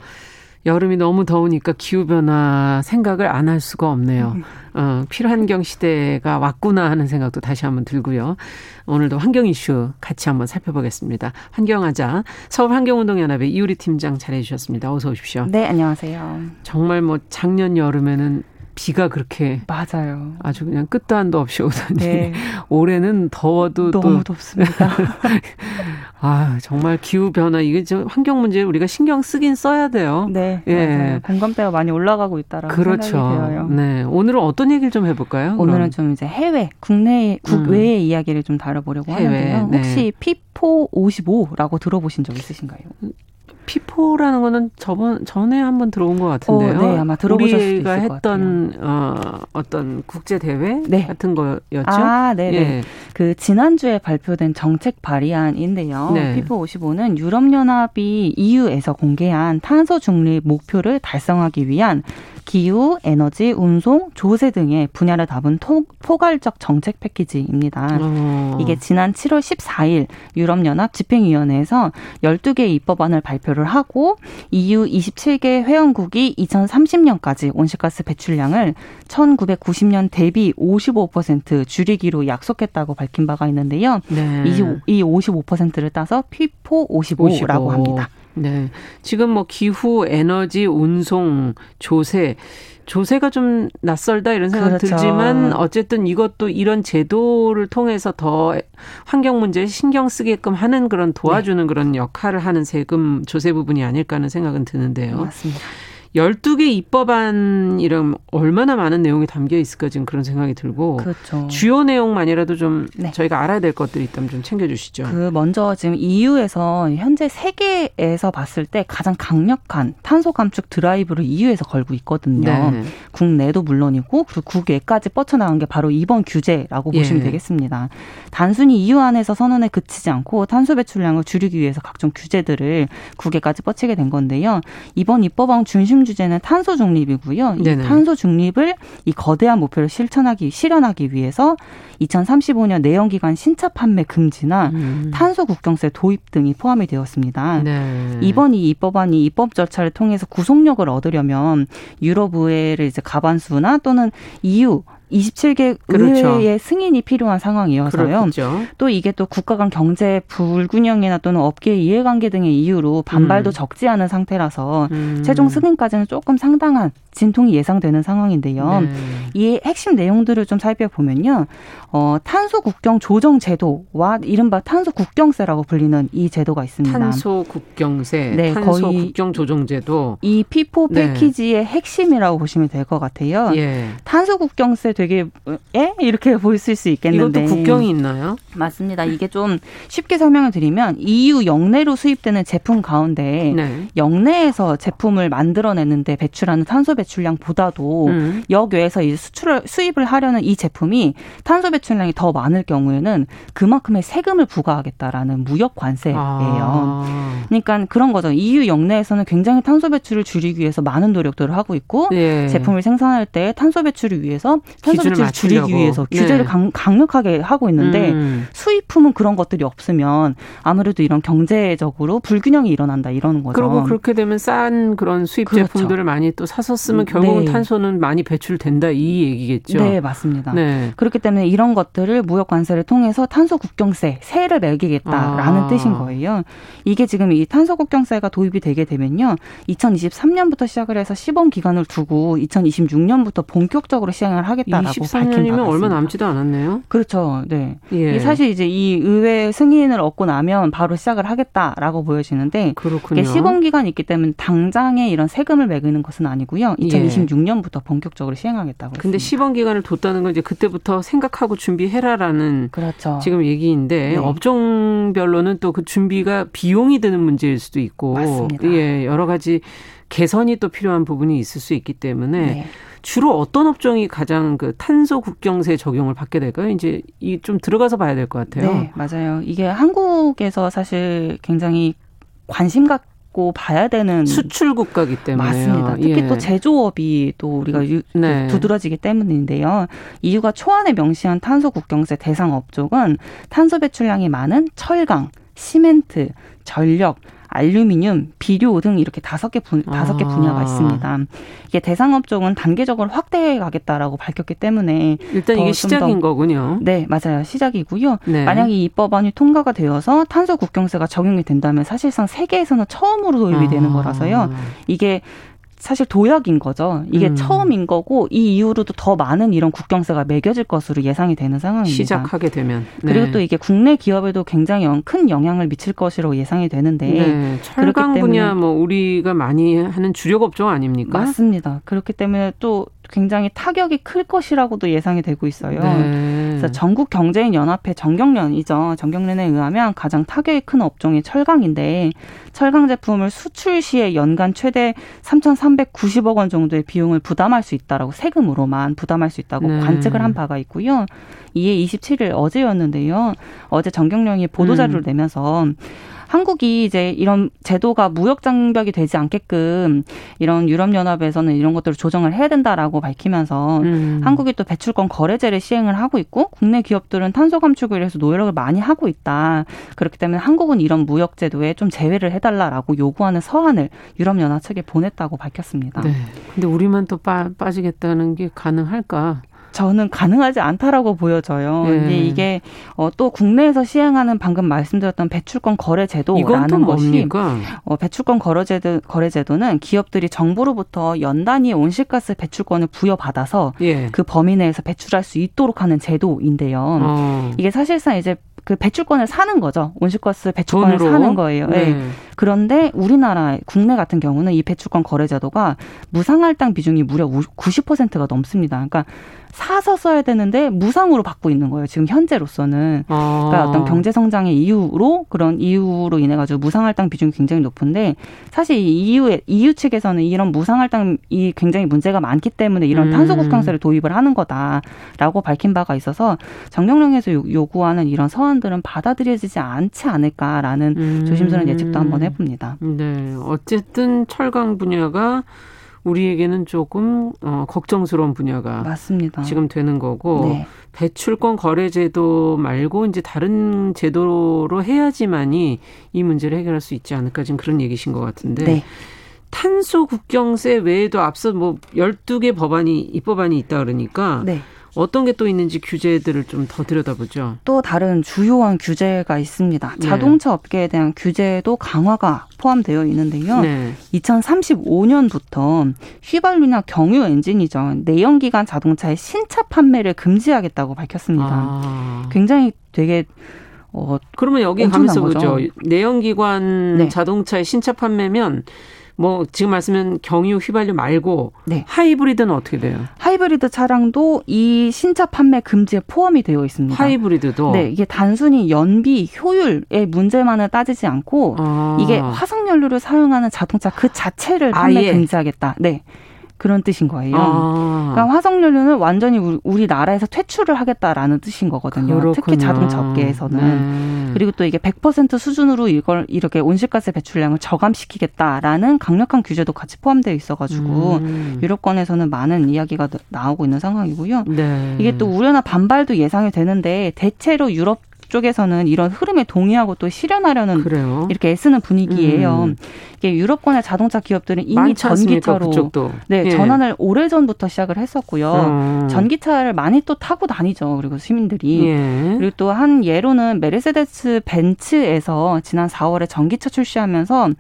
여름이 너무 더우니까 기후변화 생각을 안 할 수가 없네요. 음. 어, 필환경 시대가 왔구나 하는 생각도 다시 한번 들고요. 오늘도 환경 이슈 같이 한번 살펴보겠습니다. 환경하자 서울환경운동연합의 이우리 팀장 잘해주셨습니다. 어서 오십시오. 네, 안녕하세요. 정말 뭐 작년 여름에는 비가 그렇게 맞아요. 아주 그냥 끝도 한도 없이 오더니 네. 올해는 더워도 너무 또 덥습니다. 아 정말 기후 변화 이게 저 환경 문제 우리가 신경 쓰긴 써야 돼요. 네, 예. 맞아요. 공감대가 많이 올라가고 있다라고 그렇죠. 생각이 들어요. 네, 오늘은 어떤 얘기를 좀 해볼까요? 오늘은 그럼? 좀 이제 해외, 국내, 국외의 음. 이야기를 좀 다뤄보려고 해외, 하는데요. 네. 혹시 피포 55라고 들어보신 적 있으신가요? 피포라는 거는 저번 전에 한번 들어온 것 같은데요. 어, 네, 아마 들어보셨을 우리가 했던 어, 어떤 국제 대회 네. 같은 거였죠. 아, 네, 네. 예. 그 지난주에 발표된 정책 발의안인데요. 네. 피포 55는 유럽 연합이 EU에서 공개한 탄소 중립 목표를 달성하기 위한 기후, 에너지, 운송, 조세 등의 분야를 담은 토, 포괄적 정책 패키지입니다. 어. 이게 지난 7월 14일 유럽연합 집행위원회에서 12개의 입법안을 발표를 하고 EU 27개 회원국이 2030년까지 온실가스 배출량을 1990년 대비 55% 줄이기로 약속했다고 밝힌 바가 있는데요. 네. 이 55%를 따서 피포 55라고 55. 합니다. 네. 지금 뭐 기후, 에너지, 운송, 조세, 조세가 좀 낯설다 이런 생각 그렇죠. 들지만 어쨌든 이것도 이런 제도를 통해서 더 환경 문제에 신경 쓰게끔 하는 그런 도와주는 네. 그런 역할을 하는 세금 조세 부분이 아닐까 하는 생각은 드는데요. 맞습니다. 12개 입법안 이런 얼마나 많은 내용이 담겨 있을까 지금 그런 생각이 들고 그렇죠. 주요 내용만이라도 좀 네. 저희가 알아야 될 것들이 있다면 좀 챙겨 주시죠. 그 먼저 지금 EU에서 현재 세계에서 봤을 때 가장 강력한 탄소 감축 드라이브를 EU에서 걸고 있거든요. 네. 국내도 물론이고 그리고 국외까지 뻗쳐나간 게 바로 이번 규제라고 예. 보시면 되겠습니다. 단순히 EU 안에서 선언에 그치지 않고 탄소 배출량을 줄이기 위해서 각종 규제들을 국외까지 뻗치게 된 건데요. 이번 입법안 중심 주제는 탄소 중립이고요. 이 네네. 탄소 중립을 이 거대한 목표를 실천하기 실현하기 위해서 2035년 내연기관 신차 판매 금지나 음. 탄소 국경세 도입 등이 포함이 되었습니다. 네. 이번 이 입법안이 입법 절차를 통해서 구속력을 얻으려면 유럽 의회를 이제 가반수나 또는 EU 27개 그렇죠. 의회의 승인이 필요한 상황이어서요. 그렇겠죠. 또 이게 또 국가 간 경제 불균형이나 또는 업계 이해관계 등의 이유로 반발도 음. 적지 않은 상태라서 음. 최종 승인까지는 조금 상당한 진통이 예상되는 상황인데요. 네. 이 핵심 내용들을 좀 살펴보면요. 어, 탄소 국경 조정 제도와 이른바 탄소 국경세라고 불리는 이 제도가 있습니다. 탄소 국경세, 네, 탄소 국경 조정 제도. 이 피포 네. 패키지의 네. 핵심이라고 보시면 될 것 같아요. 예. 탄소 국경세 되게 예? 이렇게 보실 수 있겠는데 이것도 국경이 있나요? 맞습니다. 이게 좀 쉽게 설명을 드리면 EU 영내로 수입되는 제품 가운데 네. 영내에서 제품을 만들어내는데 배출하는 탄소 배출 량보다도 음. 역외에서 이 수출을 수입을 하려는 이 제품이 탄소 배출량이 더 많을 경우에는 그만큼의 세금을 부과하겠다라는 무역 관세예요. 아. 그러니까 그런 거죠. EU 영내에서는 굉장히 탄소 배출을 줄이기 위해서 많은 노력들을 하고 있고 예. 제품을 생산할 때 탄소 배출을 위해서 탄소 배출을 줄이기 위해서 규제를 네. 강, 강력하게 하고 있는데 음. 수입품은 그런 것들이 없으면 아무래도 이런 경제적으로 불균형이 일어난다 이러는 거죠. 그리고 그렇게 되면 싼 그런 수입 그렇죠. 제품들을 많이 또 사서 쓰면 결국은 네. 탄소는 많이 배출된다 이 얘기겠죠. 네, 맞습니다. 네. 그렇기 때문에 이런 것들을 무역 관세를 통해서 탄소 국경세 세를 매기겠다라는 아. 뜻인 거예요. 이게 지금 이 탄소 국경세가 도입이 되게 되면요. 2023년부터 시작을 해서 시범 기간을 두고 2026년부터 본격적으로 시행을 하겠다라고 밝힌 바 얼마 남지도 않았네요. 그렇죠. 네. 예. 사실 이제 이 의회 승인을 얻고 나면 바로 시작을 하겠다라고 보여지는데 그렇군요. 시범 기간이 있기 때문에 당장에 이런 세금을 매기는 것은 아니고요. 2026년부터 예. 본격적으로 시행하겠다고. 근데 했습니다. 시범 기간을 뒀다는 건 이제 그때부터 생각하고 준비해라라는 그렇죠. 지금 얘기인데 네. 업종별로는 또 그 준비가 비용이 드는 문제일 수도 있고 맞습니다. 예, 여러 가지 개선이 또 필요한 부분이 있을 수 있기 때문에 네. 주로 어떤 업종이 가장 그 탄소 국경세 적용을 받게 될까요? 이제 이 좀 들어가서 봐야 될 것 같아요. 네, 맞아요. 이게 한국에서 사실 굉장히 관심 갖 갖고 봐야 되는 수출 국가기 때문에 맞습니다. 특히 예. 또 제조업이 또 우리가 유, 네. 두드러지기 때문인데요. EU가 초안에 명시한 탄소 국경세 대상 업종은 탄소 배출량이 많은 철강, 시멘트, 전력, 알루미늄, 비료 등 이렇게 다섯 개 분, 다섯 개 분야가 아. 있습니다. 이게 대상 업종은 단계적으로 확대해 가겠다라고 밝혔기 때문에 일단 이게 시작인 거군요. 네, 맞아요. 시작이고요. 네. 만약 이 입법안이 통과가 되어서 탄소 국경세가 적용이 된다면 사실상 세계에서는 처음으로 도입이 되는 아. 거라서요. 이게 사실 도약인 거죠. 이게 음. 처음인 거고 이 이후로도 더 많은 이런 국경세가 매겨질 것으로 예상이 되는 상황입니다. 시작하게 되면 네. 그리고 또 이게 국내 기업에도 굉장히 큰 영향을 미칠 것이라고 예상이 되는데 네. 철강 분야 뭐 우리가 많이 하는 주력 업종 아닙니까? 맞습니다. 그렇기 때문에 또 굉장히 타격이 클 것이라고도 예상이 되고 있어요. 네. 그래서 전국 경제인 연합회 정경련이죠. 정경련에 의하면 가장 타격이 큰 업종이 철강인데 철강 제품을 수출 시에 연간 최대 3,390억 원 정도의 비용을 부담할 수 있다라고 세금으로만 부담할 수 있다고 네. 관측을 한 바가 있고요. 이에 27일 어제였는데요. 어제 정경련이 보도 자료를 음. 내면서 한국이 이제 이런 제도가 무역 장벽이 되지 않게끔 이런 유럽 연합에서는 이런 것들을 조정을 해야 된다라고 밝히면서 음. 한국이 또 배출권 거래제를 시행을 하고 있고 국내 기업들은 탄소 감축을 위해서 노력을 많이 하고 있다. 그렇기 때문에 한국은 이런 무역 제도에 좀 제외를 해달라라고 요구하는 서한을 유럽 연합 측에 보냈다고 밝혔습니다. 네. 근데 우리만 또 빠, 빠지겠다는 게 가능할까? 저는 가능하지 않다라고 보여져요. 네. 근데 이게 어, 또 국내에서 시행하는 방금 말씀드렸던 배출권 거래 제도라는 것이 어, 배출권 거래 제도 거래 제도는 기업들이 정부로부터 연 단위 온실가스 배출권을 부여받아서 예. 그 범위 내에서 배출할 수 있도록 하는 제도인데요. 어. 이게 사실상 이제 그 배출권을 사는 거죠. 온실가스 배출권을 돈으로? 사는 거예요. 네. 네. 그런데 우리나라 국내 같은 경우는 이 배출권 거래 제도가 무상할당 비중이 무려 90%가 넘습니다. 그러니까 사서 써야 되는데 무상으로 받고 있는 거예요. 지금 현재로서는. 아. 그러니까 어떤 경제 성장의 이유로 그런 이유로 인해 가지고 무상 할당 비중이 굉장히 높은데 사실 이 이유에 EU 측에서는 이런 무상 할당이 굉장히 문제가 많기 때문에 이런 음. 탄소 국경세를 도입을 하는 거다라고 밝힌 바가 있어서 정경령에서 요구하는 이런 서한들은 받아들여지지 않지 않을까라는 음. 조심스러운 예측도 한번 해봅니다. 네, 어쨌든 철강 분야가 우리에게는 조금 어, 걱정스러운 분야가 맞습니다. 지금 되는 거고 네. 배출권 거래 제도 말고 이제 다른 제도로 해야지만이 이 문제를 해결할 수 있지 않을까 지금 그런 얘기신 것 같은데 네. 탄소 국경세 외에도 앞서 뭐 12개 법안이 입법안이 있다 그러니까 네. 어떤 게 또 있는지 규제들을 좀 더 들여다보죠. 또 다른 주요한 규제가 있습니다. 네. 자동차 업계에 대한 규제도 강화가 포함되어 있는데요. 네. 2035년부터 휘발유나 경유 엔진이죠. 내연기관 자동차의 신차 판매를 금지하겠다고 밝혔습니다. 아. 굉장히 되게 어 그러면 여기 가면서 보죠. 내연기관 네. 자동차의 신차 판매면 뭐 지금 말씀은 경유 휘발유 말고 네. 하이브리드는 어떻게 돼요? 하이브리드 차량도 이 신차 판매 금지에 포함이 되어 있습니다. 하이브리드도 네, 이게 단순히 연비 효율의 문제만을 따지지 않고 아. 이게 화석 연료를 사용하는 자동차 그 자체를 판매 아, 예. 금지하겠다. 네. 그런 뜻인 거예요. 아. 그러니까 화석연료는 완전히 우리, 나라에서 퇴출을 하겠다라는 뜻인 거거든요. 그렇군요. 특히 자동차 업계에서는. 네. 그리고 또 이게 100% 수준으로 이걸 이렇게 온실가스 배출량을 저감시키겠다라는 강력한 규제도 같이 포함되어 있어가지고 음. 유럽권에서는 많은 이야기가 나오고 있는 상황이고요. 네. 이게 또 우려나 반발도 예상이 되는데 대체로 유럽 쪽에서는 이런 흐름에 동의하고 또 실현하려는 그래요? 이렇게 애쓰는 분위기예요. 음. 이게 유럽권의 자동차 기업들은 이미 전기차로 네, 예. 전환을 오래 전부터 시작을 했었고요. 어. 전기차를 많이 또 타고 다니죠. 그리고 시민들이 예. 그리고 또 한 예로는 메르세데스 벤츠에서 지난 4월에 전기차 출시하면서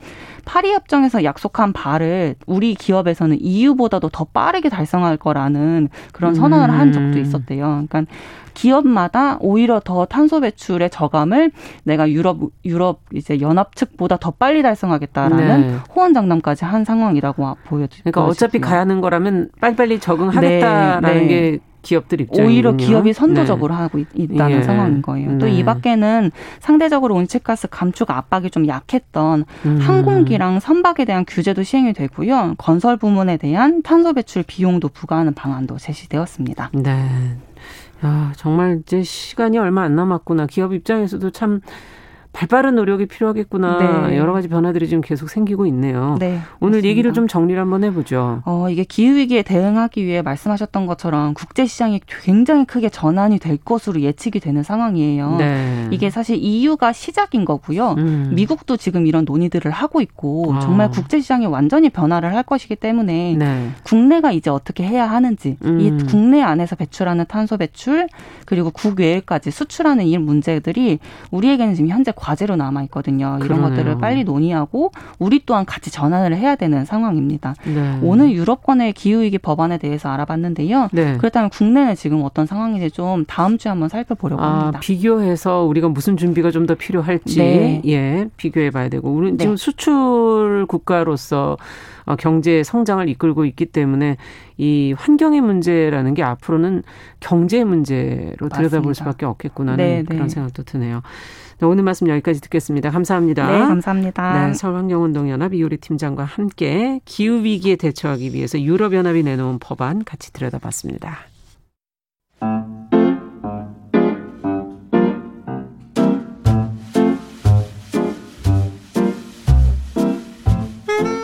파리 협정에서 약속한 바를 우리 기업에서는 EU보다도 더 빠르게 달성할 거라는 그런 선언을 음. 한 적도 있었대요. 그러니까 기업마다 오히려 더 탄소 배출의 저감을 내가 유럽 유럽 이제 연합 측보다 더 빨리 달성하겠다라는 네. 호언 장담까지 한 상황이라고 보여집니다. 그러니까 어차피 가야 하는 거라면 빨리빨리 적응하겠다라는 네. 네. 게 기업들 입장이군요. 오히려 기업이 선도적으로 네. 하고 있 다는 예. 상황인 거예요. 네. 또이 밖에는 상대적으로 온실가스 감축 압박이 좀 약했던 음. 항공기랑 선박에 대한 규제도 시행이 되고요. 건설 부문에 대한 탄소 배출 비용도 부과하는 방안도 제시되었습니다. 네. 야, 정말 이제 시간이 얼마 안 남았구나. 기업 입장에서도 참 발빠른 노력이 필요하겠구나. 네. 여러 가지 변화들이 지금 계속 생기고 있네요. 네, 오늘 맞습니다. 얘기를 좀 정리를 한번 해보죠. 어, 이게 기후 위기에 대응하기 위해 말씀하셨던 것처럼 국제 시장이 굉장히 크게 전환이 될 것으로 예측이 되는 상황이에요. 네. 이게 사실 EU가 시작인 거고요. 음. 미국도 지금 이런 논의들을 하고 있고 아. 정말 국제 시장이 완전히 변화를 할 것이기 때문에 네. 국내가 이제 어떻게 해야 하는지 음. 이 국내 안에서 배출하는 탄소 배출 그리고 국외까지 수출하는 이 문제들이 우리에게는 지금 현재 과제로 남아 있거든요. 이런 그러네요. 것들을 빨리 논의하고 우리 또한 같이 전환을 해야 되는 상황입니다. 네. 오늘 유럽권의 기후위기 법안에 대해서 알아봤는데요. 네. 그렇다면 국내는 지금 어떤 상황인지 좀 다음 주에 한번 살펴보려고 아, 합니다. 비교해서 우리가 무슨 준비가 좀 더 필요할지 네. 예 비교해 봐야 되고 우리는 네. 지금 수출 국가로서 어, 경제 성장을 이끌고 있기 때문에 이 환경의 문제라는 게 앞으로는 경제 문제로 들여다볼 수밖에 없겠구나 하는 네, 그런 생각도 드네요. 네, 오늘 말씀 여기까지 듣겠습니다. 감사합니다. 네, 감사합니다. 네, 서울환경운동연합 이효리 팀장과 함께 기후 위기에 대처하기 위해서 유럽연합이 내놓은 법안 같이 들여다봤습니다.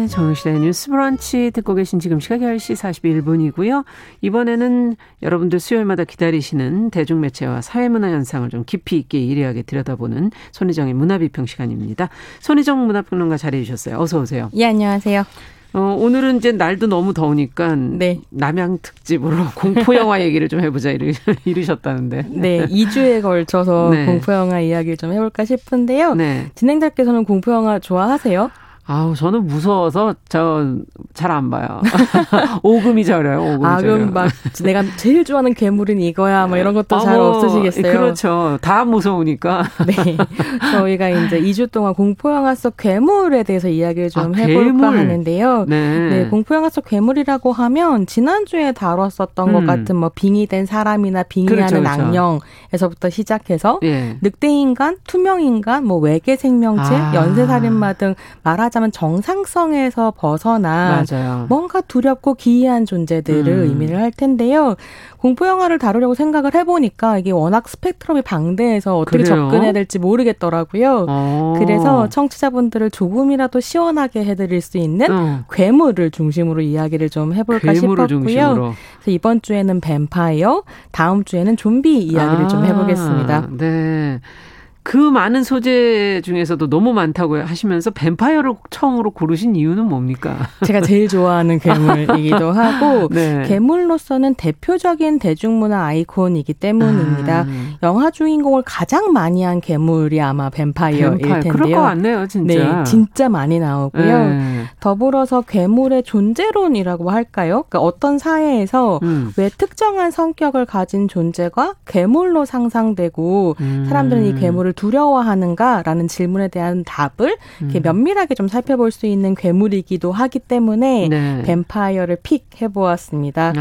네, 정영실의 뉴스 브런치 듣고 계신 지금 시각 10시 41분이고요. 이번에는 여러분들 수요일마다 기다리시는 대중매체와 사회문화 현상을 좀 깊이 있게 일리하게 들여다보는 손희정의 문화비평 시간입니다. 손희정 문화평론가 자리해 주셨어요. 어서 오세요. 예, 안녕하세요. 어, 오늘은 이제 날도 너무 더우니까 네. 남양 특집으로 공포 영화 얘기를 좀 해보자 이르, 이르셨다는데. 네, 2주에 걸쳐서 네. 공포 영화 이야기를 좀 해볼까 싶은데요. 네. 진행자께서는 공포 영화 좋아하세요? 아우 저는 무서워서 저 잘 안 봐요. 오금이 저려요. 오금이 아 그럼 막 내가 제일 좋아하는 괴물은 이거야. 뭐 이런 것도 아, 잘 뭐, 없으시겠어요. 그렇죠. 다 무서우니까. 네. 저희가 이제 2주 동안 공포 영화 속 괴물에 대해서 이야기를 좀 아, 해볼까 괴물. 하는데요. 네. 네. 공포 영화 속 괴물이라고 하면 지난주에 다뤘었던 음. 것 같은 뭐 빙의된 사람이나 빙의하는 그렇죠, 그렇죠. 악령에서부터 시작해서 예. 늑대 인간, 투명 인간, 뭐 외계 생명체, 아. 연쇄 살인마 등 말하자 말하자면 정상성에서 벗어나 맞아요. 뭔가 두렵고 기이한 존재들을 음. 의미를 할 텐데요. 공포 영화를 다루려고 생각을 해보니까 이게 워낙 스펙트럼이 방대해서 어떻게 그래요? 접근해야 될지 모르겠더라고요. 어. 그래서 청취자분들을 조금이라도 시원하게 해드릴 수 있는 어. 괴물을 중심으로 이야기를 좀 해볼까 싶었고요. 중심으로. 그래서 이번 주에는 뱀파이어, 다음 주에는 좀비 이야기를 아. 좀 해보겠습니다. 네. 그 많은 소재 중에서도 너무 많다고 하시면서 뱀파이어를 처음으로 고르신 이유는 뭡니까? 제가 제일 좋아하는 괴물이기도 하고 네. 괴물로서는 대표적인 대중문화 아이콘이기 때문입니다. 아. 영화 주인공을 가장 많이 한 괴물이 아마 뱀파이어일 뱀파이어. 텐데요. 그럴 것 같네요, 진짜. 네, 진짜 많이 나오고요. 네. 더불어서 괴물의 존재론이라고 할까요? 그러니까 어떤 사회에서 음. 왜 특정한 성격을 가진 존재가 괴물로 상상되고 음. 사람들은 이 괴물을 괴물을 두려워하는가라는 질문에 대한 답을 이렇게 음. 면밀하게 좀 살펴볼 수 있는 괴물이기도 하기 때문에 네. 뱀파이어를 pick 해 보았습니다.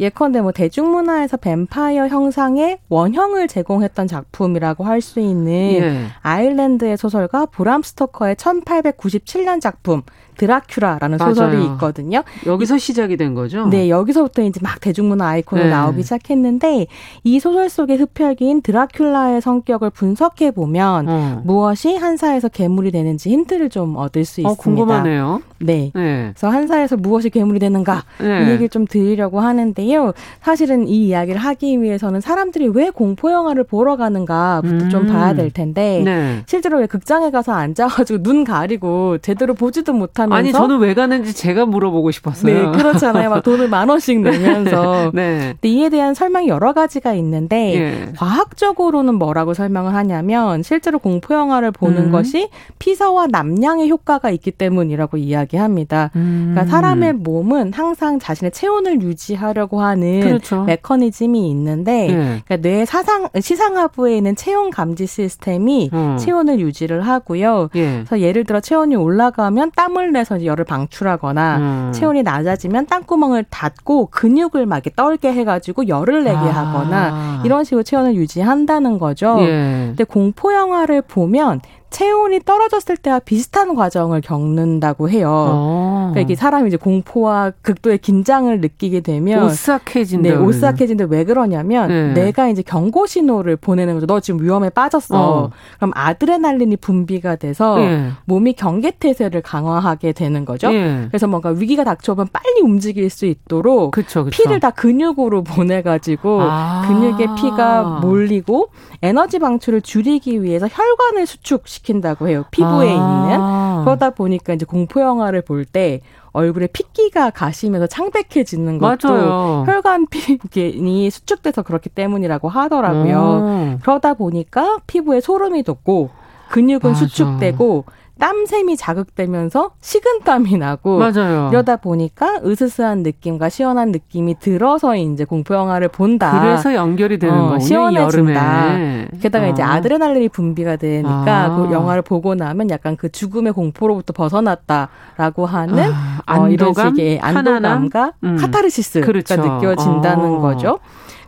예컨대 뭐 대중문화에서 뱀파이어 형상의 원형을 제공했던 작품이라고 할 수 있는 예. 아일랜드의 소설가 브람 스토커의 1897년 작품 드라큐라라는 맞아요. 소설이 있거든요. 여기서 시작이 된 거죠? 네, 여기서부터 이제 막 대중문화 아이콘으로 네. 나오기 시작했는데 이 소설 속의 흡혈귀인 드라큘라의 성격을 분석해 보면 어. 무엇이 한 사회에서 괴물이 되는지 힌트를 좀 얻을 수 어, 있습니다. 궁금하네요. 네. 네. 그래서 한 사회에서 무엇이 괴물이 되는가 네. 이 얘기를 좀 드리려고 하는데요. 사실은 이 이야기를 하기 위해서는 사람들이 왜 공포 영화를 보러 가는가부터 음. 좀 봐야 될 텐데 네. 실제로 왜 극장에 가서 앉아가지고 눈 가리고 제대로 보지도 못하면 하면서 아니 저는 왜 가는지 제가 물어보고 싶었어요. 네, 그렇잖아요. 막 돈을 만 원씩 내면서. 네. 근데 이에 대한 설명이 여러 가지가 있는데 네. 과학적으로는 뭐라고 설명을 하냐면 실제로 공포 영화를 보는 음. 것이 피서와 남량의 효과가 있기 때문이라고 이야기합니다. 음. 그러니까 사람의 몸은 항상 자신의 체온을 유지하려고 하는 그렇죠. 메커니즘이 있는데 네. 그러니까 뇌 사상 시상하부에 있는 체온 감지 시스템이 어. 체온을 유지를 하고요. 예. 그래서 예를 들어 체온이 올라가면 땀을 체온에서 열을 방출하거나 음. 체온이 낮아지면 땅구멍을 닫고 근육을 막 떨게 해가지고 열을 내게 아. 하거나 이런 식으로 체온을 유지한다는 거죠. 예. 근데 공포 영화를 보면 체온이 떨어졌을 때와 비슷한 과정을 겪는다고 해요. 어. 그러니까 이게 사람이 이제 공포와 극도의 긴장을 느끼게 되면 오싹해진다. 네, 오싹해진데 왜 그러냐면 네. 내가 이제 경고 신호를 보내는 거죠. 너 지금 위험에 빠졌어. 어. 그럼 아드레날린이 분비가 돼서 네. 몸이 경계 태세를 강화하게 되는 거죠. 네. 그래서 뭔가 위기가 닥쳐오면 빨리 움직일 수 있도록 그쵸, 그쵸. 피를 다 근육으로 보내가지고 아. 근육에 피가 몰리고 에너지 방출을 줄이기 위해서 혈관을 수축 시킨다고 해요. 피부에 아. 있는. 그러다 보니까 이제 공포 영화를 볼 때 얼굴에 핏기가 가시면서 창백해지는 것도 맞아요. 혈관 피이 수축돼서 그렇기 때문이라고 하더라고요. 음. 그러다 보니까 피부에 소름이 돋고 근육은 맞아. 수축되고 땀샘이 자극되면서 식은땀이 나고 맞아요. 이러다 보니까 으스스한 느낌과 시원한 느낌이 들어서 이제 공포 영화를 본다. 그래서 연결이 되는 어, 거군요. 시원해진다. 게다가 어. 이제 아드레날린이 분비가 되니까 아. 그 영화를 보고 나면 약간 그 죽음의 공포로부터 벗어났다라고 하는 아, 안도감, 어, 이런 식의 안도감과 음. 카타르시스가 그렇죠. 느껴진다는 어. 거죠.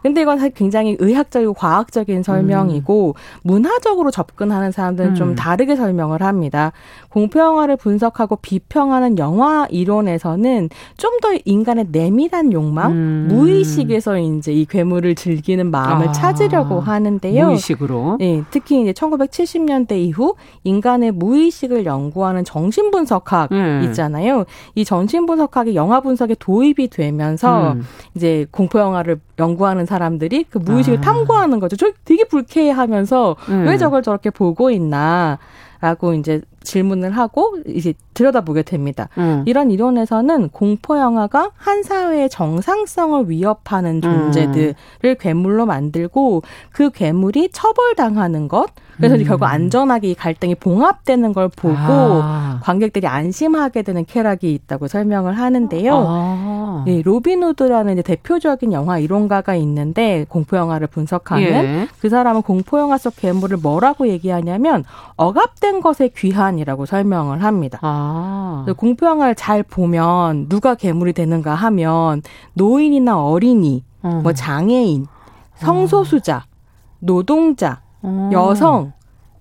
근데 이건 사실 굉장히 의학적이고 과학적인 설명이고 음. 문화적으로 접근하는 사람들은 음. 좀 다르게 설명을 합니다. 공포 영화를 분석하고 비평하는 영화 이론에서는 좀 더 인간의 내밀한 욕망, 음. 무의식에서 이제 이 괴물을 즐기는 마음을 아. 찾으려고 하는데요. 무의식으로. 네, 특히 이제 1970년대 이후 인간의 무의식을 연구하는 정신 분석학 음. 있잖아요. 이 정신 분석학이 영화 분석에 도입이 되면서 음. 이제 공포 영화를 연구하는 사람들이 그 무의식을 아. 탐구하는 거죠. 저 되게 불쾌해하면서 음. 왜 저걸 저렇게 보고 있나. 라고 이제 질문을 하고 이제 들여다보게 됩니다. 음. 이런 이론에서는 공포 영화가 한 사회의 정상성을 위협하는 존재들을 음. 괴물로 만들고 그 괴물이 처벌당하는 것 그래서 음. 결국 안전하게 이 갈등이 봉합되는 걸 보고 아. 관객들이 안심하게 되는 쾌락이 있다고 설명을 하는데요. 아. 네, 로빈 우드라는 이제 대표적인 영화 이론가가 있는데 공포 영화를 분석하는 예. 그 사람은 공포 영화 속 괴물을 뭐라고 얘기하냐면 억압된 것의 귀한이라고 설명을 합니다. 아. 공포 영화를 잘 보면 누가 괴물이 되는가 하면 노인이나 어린이, 음. 뭐 장애인, 성소수자, 노동자 어. 여성,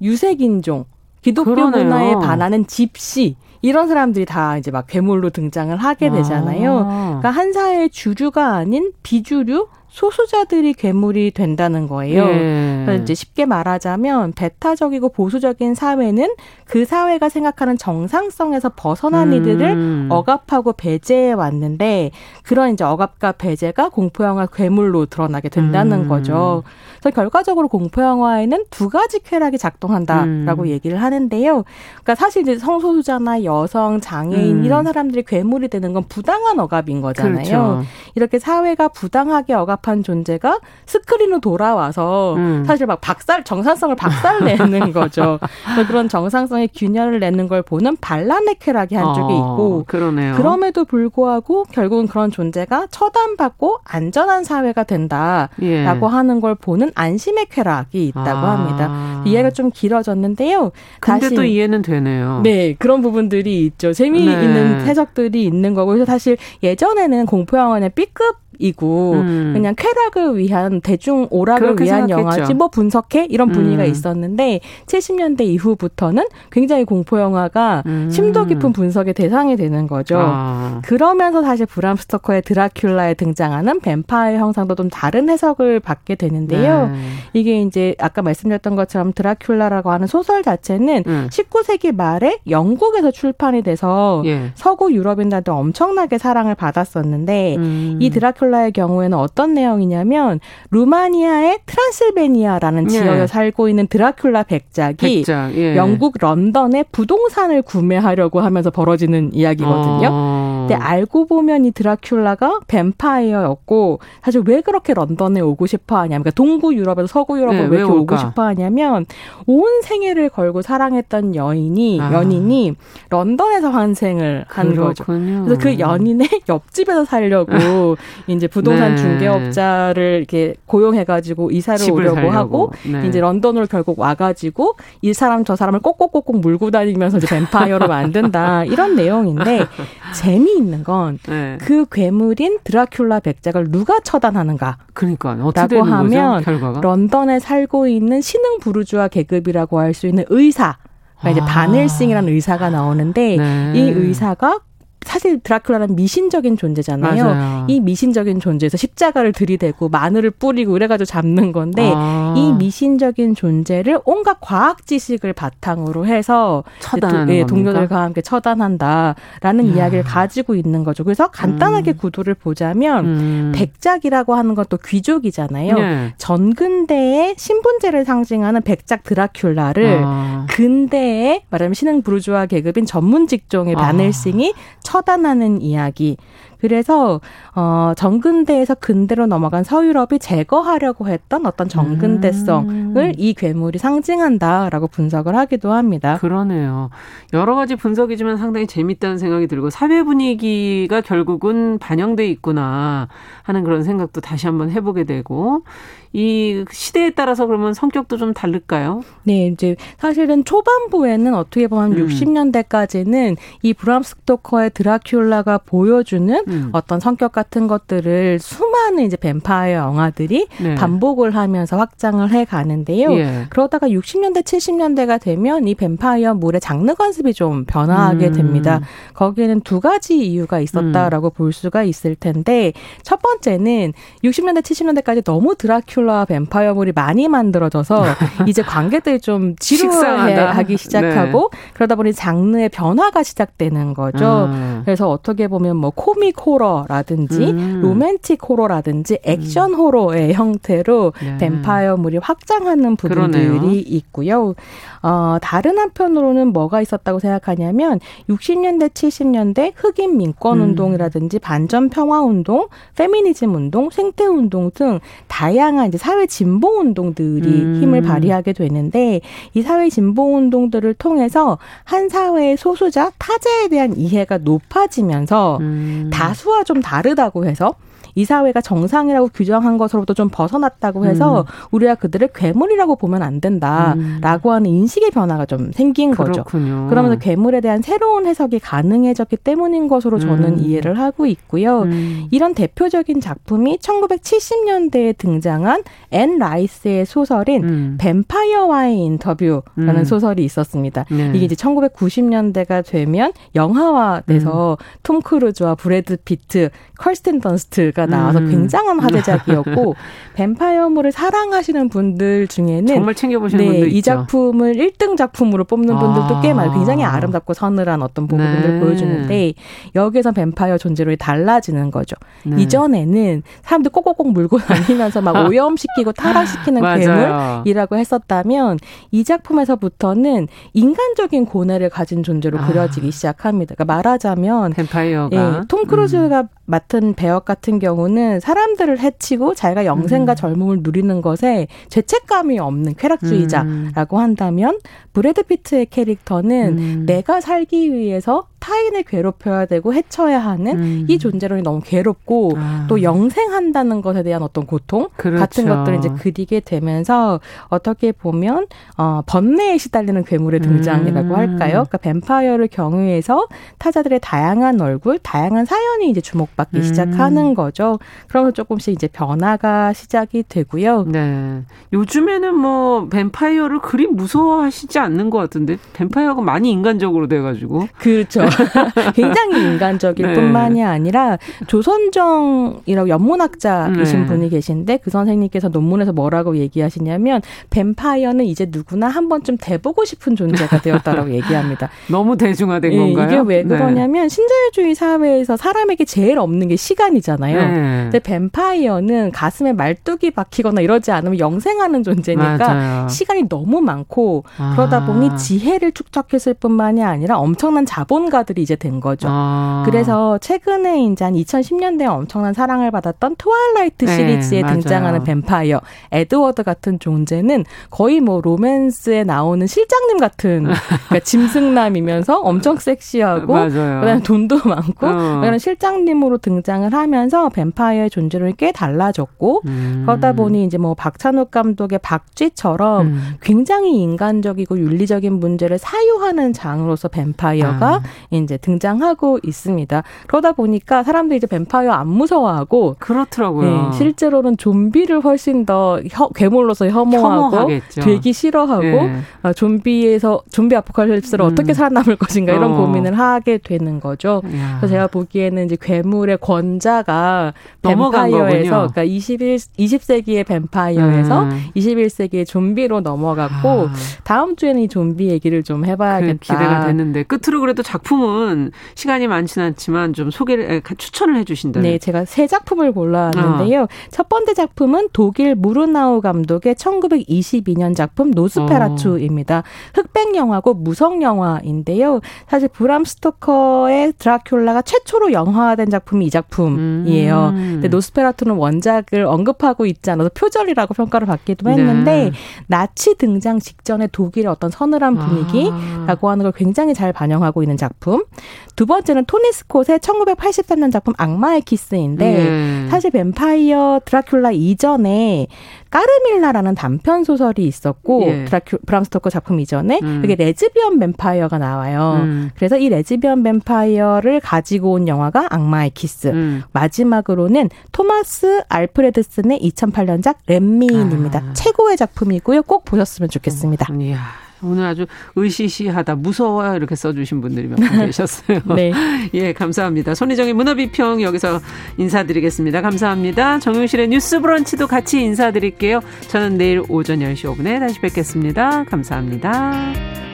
유색인종, 기독교 그러네요. 문화에 반하는 집시 이런 사람들이 다 이제 막 괴물로 등장을 하게 되잖아요. 아. 그러니까 한 사회의 주류가 아닌 비주류 소수자들이 괴물이 된다는 거예요. 예. 그래서 이제 쉽게 말하자면 배타적이고 보수적인 사회는 그 사회가 생각하는 정상성에서 벗어난 음. 이들을 억압하고 배제해 왔는데 그런 이제 억압과 배제가 공포 영화 괴물로 드러나게 된다는 음. 거죠. 그래서 결과적으로 공포 영화에는 두 가지 쾌락이 작동한다라고 음. 얘기를 하는데요. 그러니까 사실 이제 성소수자나 여성, 장애인 음. 이런 사람들이 괴물이 되는 건 부당한 억압인 거잖아요. 그렇죠. 이렇게 사회가 부당하게 억압 한 존재가 스크린으로 돌아와서 음. 사실 막 박살 정상성을 박살내는 거죠. 그런 정상성의 균열을 내는 걸 보는 반란의 쾌락이 한쪽에 어, 있고 그러네요. 그럼에도 불구하고 결국은 그런 존재가 처단받고 안전한 사회가 된다라고 예. 하는 걸 보는 보는 안심의 쾌락이 있다고 아. 합니다. 이해가 좀 길어졌는데요. 근데 다시, 또 이해는 되네요. 네, 그런 부분들이 있죠. 재미있는 네. 해석들이 있는 거고. 그래서 사실 예전에는 공포 영화는 B급 이고 음. 그냥 쾌락을 위한 대중 오락을 위한 생각했죠. 영화지 뭐 분석해 이런 분위기가 음. 있었는데 70년대 이후부터는 굉장히 공포 영화가 음. 심도 깊은 분석의 대상이 되는 거죠. 아. 그러면서 사실 브람 스토커의 드라큘라에 등장하는 뱀파이어 형상도 좀 다른 해석을 받게 되는데요. 네. 이게 이제 아까 말씀드렸던 것처럼 드라큘라라고 하는 소설 자체는 음. 19세기 말에 영국에서 출판이 돼서 예. 서구 유럽인들한테 엄청나게 사랑을 받았었는데 음. 이 드라큘라 드라큘라의 경우에는 어떤 내용이냐면 루마니아의 트란실베니아라는 예. 지역에 살고 있는 드라큘라 백작이 백작, 예. 영국 런던의 부동산을 구매하려고 하면서 벌어지는 이야기거든요. 어. 근데 알고 보면 이 드라큘라가 뱀파이어였고 사실 왜 그렇게 런던에 오고 싶어 하냐면 그러니까 동구 유럽에서 서구 유럽에 네, 왜 이렇게 오고 싶어 하냐면 온 생애를 걸고 사랑했던 여인이 아. 연인이 런던에서 환생을 한 그렇군요. 거죠. 그래서 그 연인의 옆집에서 살려고 이제 부동산 네. 중개업자를 이렇게 고용해 가지고 이사를 오려고 살려고. 하고 네. 이제 런던으로 결국 와 가지고 이 사람 저 사람을 꼭꼭꼭꼭 물고 다니면서 이제 뱀파이어로 만든다 이런 내용인데 재미 있는 건그 네. 그 괴물인 드라큘라 백작을 누가 처단하는가? 그러니까 라고 하면 거죠, 런던에 살고 있는 신흥 부르주아 계급이라고 할 수 있는 의사. 그러니까 이제 아. 반 헬싱이라는 의사가 나오는데 네. 이 의사가 사실 드라큘라는 미신적인 존재잖아요. 맞아요. 이 미신적인 존재에서 십자가를 들이대고 마늘을 뿌리고 이래가지고 잡는 건데 아. 이 미신적인 존재를 온갖 과학 지식을 바탕으로 해서 처단하는 예, 동료들과 함께 처단한다라는 야. 이야기를 가지고 있는 거죠. 그래서 간단하게 음. 구도를 보자면 음. 백작이라고 하는 것도 귀족이잖아요. 네. 전근대의 신분제를 상징하는 백작 드라큘라를 아. 근대에 말하면 신흥 부르주아 계급인 전문 직종의 아. 바넬싱이 처단하는 이야기. 그래서 어 정근대에서 근대로 넘어간 서유럽이 제거하려고 했던 어떤 정근대성을 음. 이 괴물이 상징한다라고 분석을 하기도 합니다. 그러네요. 여러 가지 분석이지만 상당히 재밌다는 생각이 들고 사회 분위기가 결국은 반영돼 있구나 하는 그런 생각도 다시 한번 해보게 되고 이 시대에 따라서 그러면 성격도 좀 다를까요? 네, 이제 사실은 초반부에는 어떻게 보면 음. 60년대까지는 이 브람 스토커의 드라큘라가 보여주는 음. 어떤 성격 같은 것들을 수많은 이제 뱀파이어 영화들이 네. 반복을 하면서 확장을 해 가는데요. 예. 그러다가 60년대, 70년대가 되면 이 뱀파이어 물의 장르 관습이 좀 변화하게 음. 됩니다. 거기에는 두 가지 이유가 있었다라고 음. 볼 수가 있을 텐데 첫 번째는 60년대, 70년대까지 너무 드라큘라 뱀파이어물이 많이 만들어져서 이제 관객들이 좀 지루해하기 시작하고 네. 그러다 보니 장르의 변화가 시작되는 거죠. 음. 그래서 어떻게 보면 뭐 코믹 호러라든지 음. 로맨틱 호러라든지 액션 호러의 형태로 네. 뱀파이어물이 확장하는 부분들이 그러네요. 있고요. 어, 다른 한편으로는 뭐가 있었다고 생각하냐면 60년대, 70년대 흑인 민권 음. 운동이라든지 반전 평화 운동, 페미니즘 운동, 생태 운동 등 다양한 이제 사회 진보 운동들이 음. 힘을 발휘하게 되는데 이 사회 진보 운동들을 통해서 한 사회의 소수자 타자에 대한 이해가 높아지면서 음. 다 수와 좀 다르다고 해서 이 사회가 정상이라고 규정한 것으로부터 좀 벗어났다고 해서 음. 우리가 그들을 괴물이라고 보면 안 된다라고 음. 하는 인식의 변화가 좀 생긴 그렇군요. 거죠. 그러면서 괴물에 대한 새로운 해석이 가능해졌기 때문인 것으로 저는 음. 이해를 하고 있고요. 음. 이런 대표적인 작품이 1970년대에 등장한 앤 라이스의 소설인 음. 뱀파이어와의 인터뷰라는 음. 소설이 있었습니다. 네. 이게 이제 1990년대가 되면 영화화돼서 톰 크루즈와 브래드 피트, 커스틴 던스트가 나와서 음. 굉장한 화제작이었고 뱀파이어물을 사랑하시는 분들 중에는 정말 챙겨보시는 네, 분들 이 작품을 1등 작품으로 뽑는 분들도 아. 꽤 많아요. 굉장히 아름답고 서늘한 어떤 부분들을 네. 보여주는데 여기에서 뱀파이어 존재로 달라지는 거죠. 네. 이전에는 사람들 꼭꼭꼭 물고 다니면서 막 오염시키고 타락시키는 괴물이라고 했었다면 이 작품에서부터는 인간적인 고뇌를 가진 존재로 아. 그려지기 시작합니다. 그러니까 말하자면 뱀파이어가 예, 톰 크루즈가 음. 맡은 배역 같은 경우 는 사람들을 해치고 자기가 영생과 음. 젊음을 누리는 것에 죄책감이 없는 쾌락주의자라고 음. 한다면 브래드 피트의 캐릭터는 음. 내가 살기 위해서 타인을 괴롭혀야 되고 해쳐야 하는 음. 이 존재론이 너무 괴롭고 아. 또 영생한다는 것에 대한 어떤 고통 그렇죠. 같은 것들을 이제 그리게 되면서 어떻게 보면 어 번뇌에 시달리는 괴물의 등장이라고 음. 할까요? 그러니까 뱀파이어를 경유해서 타자들의 다양한 얼굴, 다양한 사연이 이제 주목받기 음. 시작하는 거죠. 그러면서 조금씩 이제 변화가 시작이 되고요. 네. 요즘에는 뭐 뱀파이어를 그리 무서워하시지 않는 것 같은데 뱀파이어가 많이 인간적으로 돼가지고 그렇죠. 굉장히 인간적일 네. 뿐만이 아니라 조선정이라고 영문학자이신 네. 분이 계신데 그 선생님께서 논문에서 뭐라고 얘기하시냐면 뱀파이어는 이제 누구나 한 번쯤 돼보고 싶은 존재가 되었다라고 얘기합니다. 너무 대중화된 네, 건가요? 이게 왜 네. 그러냐면 네. 신자유주의 사회에서 사람에게 제일 없는 게 시간이잖아요. 네. 근데 뱀파이어는 가슴에 말뚝이 박히거나 이러지 않으면 영생하는 존재니까 맞아요. 시간이 너무 많고 아. 그러다 보니 지혜를 축적했을 뿐만이 아니라 엄청난 자본가 전문가들이 이제 된 거죠. 아. 그래서 최근에 이제 한 2010년대에 엄청난 사랑을 받았던 트와일라이트 네, 시리즈에 네, 등장하는 뱀파이어 에드워드 같은 존재는 거의 뭐 로맨스에 나오는 실장님 같은 그러니까 짐승남이면서 엄청 섹시하고 그다음에 돈도 많고 어. 그다음에 실장님으로 등장을 하면서 뱀파이어의 존재를 꽤 달라졌고 음. 그러다 보니 이제 뭐 박찬욱 감독의 박쥐처럼 음. 굉장히 인간적이고 윤리적인 문제를 사유하는 장으로서 뱀파이어가 아. 이제 등장하고 있습니다. 그러다 보니까 사람들이 이제 뱀파이어 안 무서워하고 그렇더라고요. 네, 실제로는 좀비를 훨씬 더 혀, 괴물로서 혐오하고 혐오하겠죠. 되기 싫어하고 네. 어, 좀비에서 좀비 아포칼립스를 음. 어떻게 살아남을 것인가 이런 어. 고민을 하게 되는 거죠. 야. 그래서 제가 보기에는 이제 괴물의 권자가 뱀파이어에서 그러니까 21 20세기의 뱀파이어에서 음. 21세기의 좀비로 넘어갔고 아. 다음 주에는 이 좀비 얘기를 좀 해봐야겠다. 그 기대가 됐는데 끝으로 그래도 작품 은 시간이 많지는 않지만 좀 소개를 추천을 해주신다. 네, 제가 세 작품을 골라왔는데요. 아. 첫 번째 작품은 독일 무르나우 감독의 1922년 작품 노스페라투입니다. 어. 흑백 영화고 무성 영화인데요. 사실 브람 스토커의 드라큘라가 최초로 영화화된 작품이 이 작품이에요. 음. 근데 노스페라투는 원작을 언급하고 있지 않아서 표절이라고 평가를 받기도 했는데 네. 나치 등장 직전에 독일의 어떤 서늘한 분위기라고 아. 하는 걸 굉장히 잘 반영하고 있는 작품. 두 번째는 토니 스콧의 1983년 작품 악마의 키스인데 네. 사실 뱀파이어 드라큘라 이전에 까르밀라라는 단편 소설이 있었고 예. 드라큐 브람 스토커 작품 이전에 음. 그게 레즈비언 뱀파이어가 나와요. 음. 그래서 이 레즈비언 뱀파이어를 가지고 온 영화가 악마의 키스. 음. 마지막으로는 토마스 알프레드슨의 2008년작 렛미인입니다. 아. 최고의 작품이고요. 꼭 보셨으면 좋겠습니다. 음, 이야. 오늘 아주 으시시하다 무서워요 이렇게 써주신 분들이 몇 분 계셨어요. 네. 예, 감사합니다. 손희정의 문화비평 여기서 인사드리겠습니다. 감사합니다. 정용실의 뉴스브런치도 같이 인사드릴게요. 저는 내일 오전 10시 5분에 다시 뵙겠습니다. 감사합니다.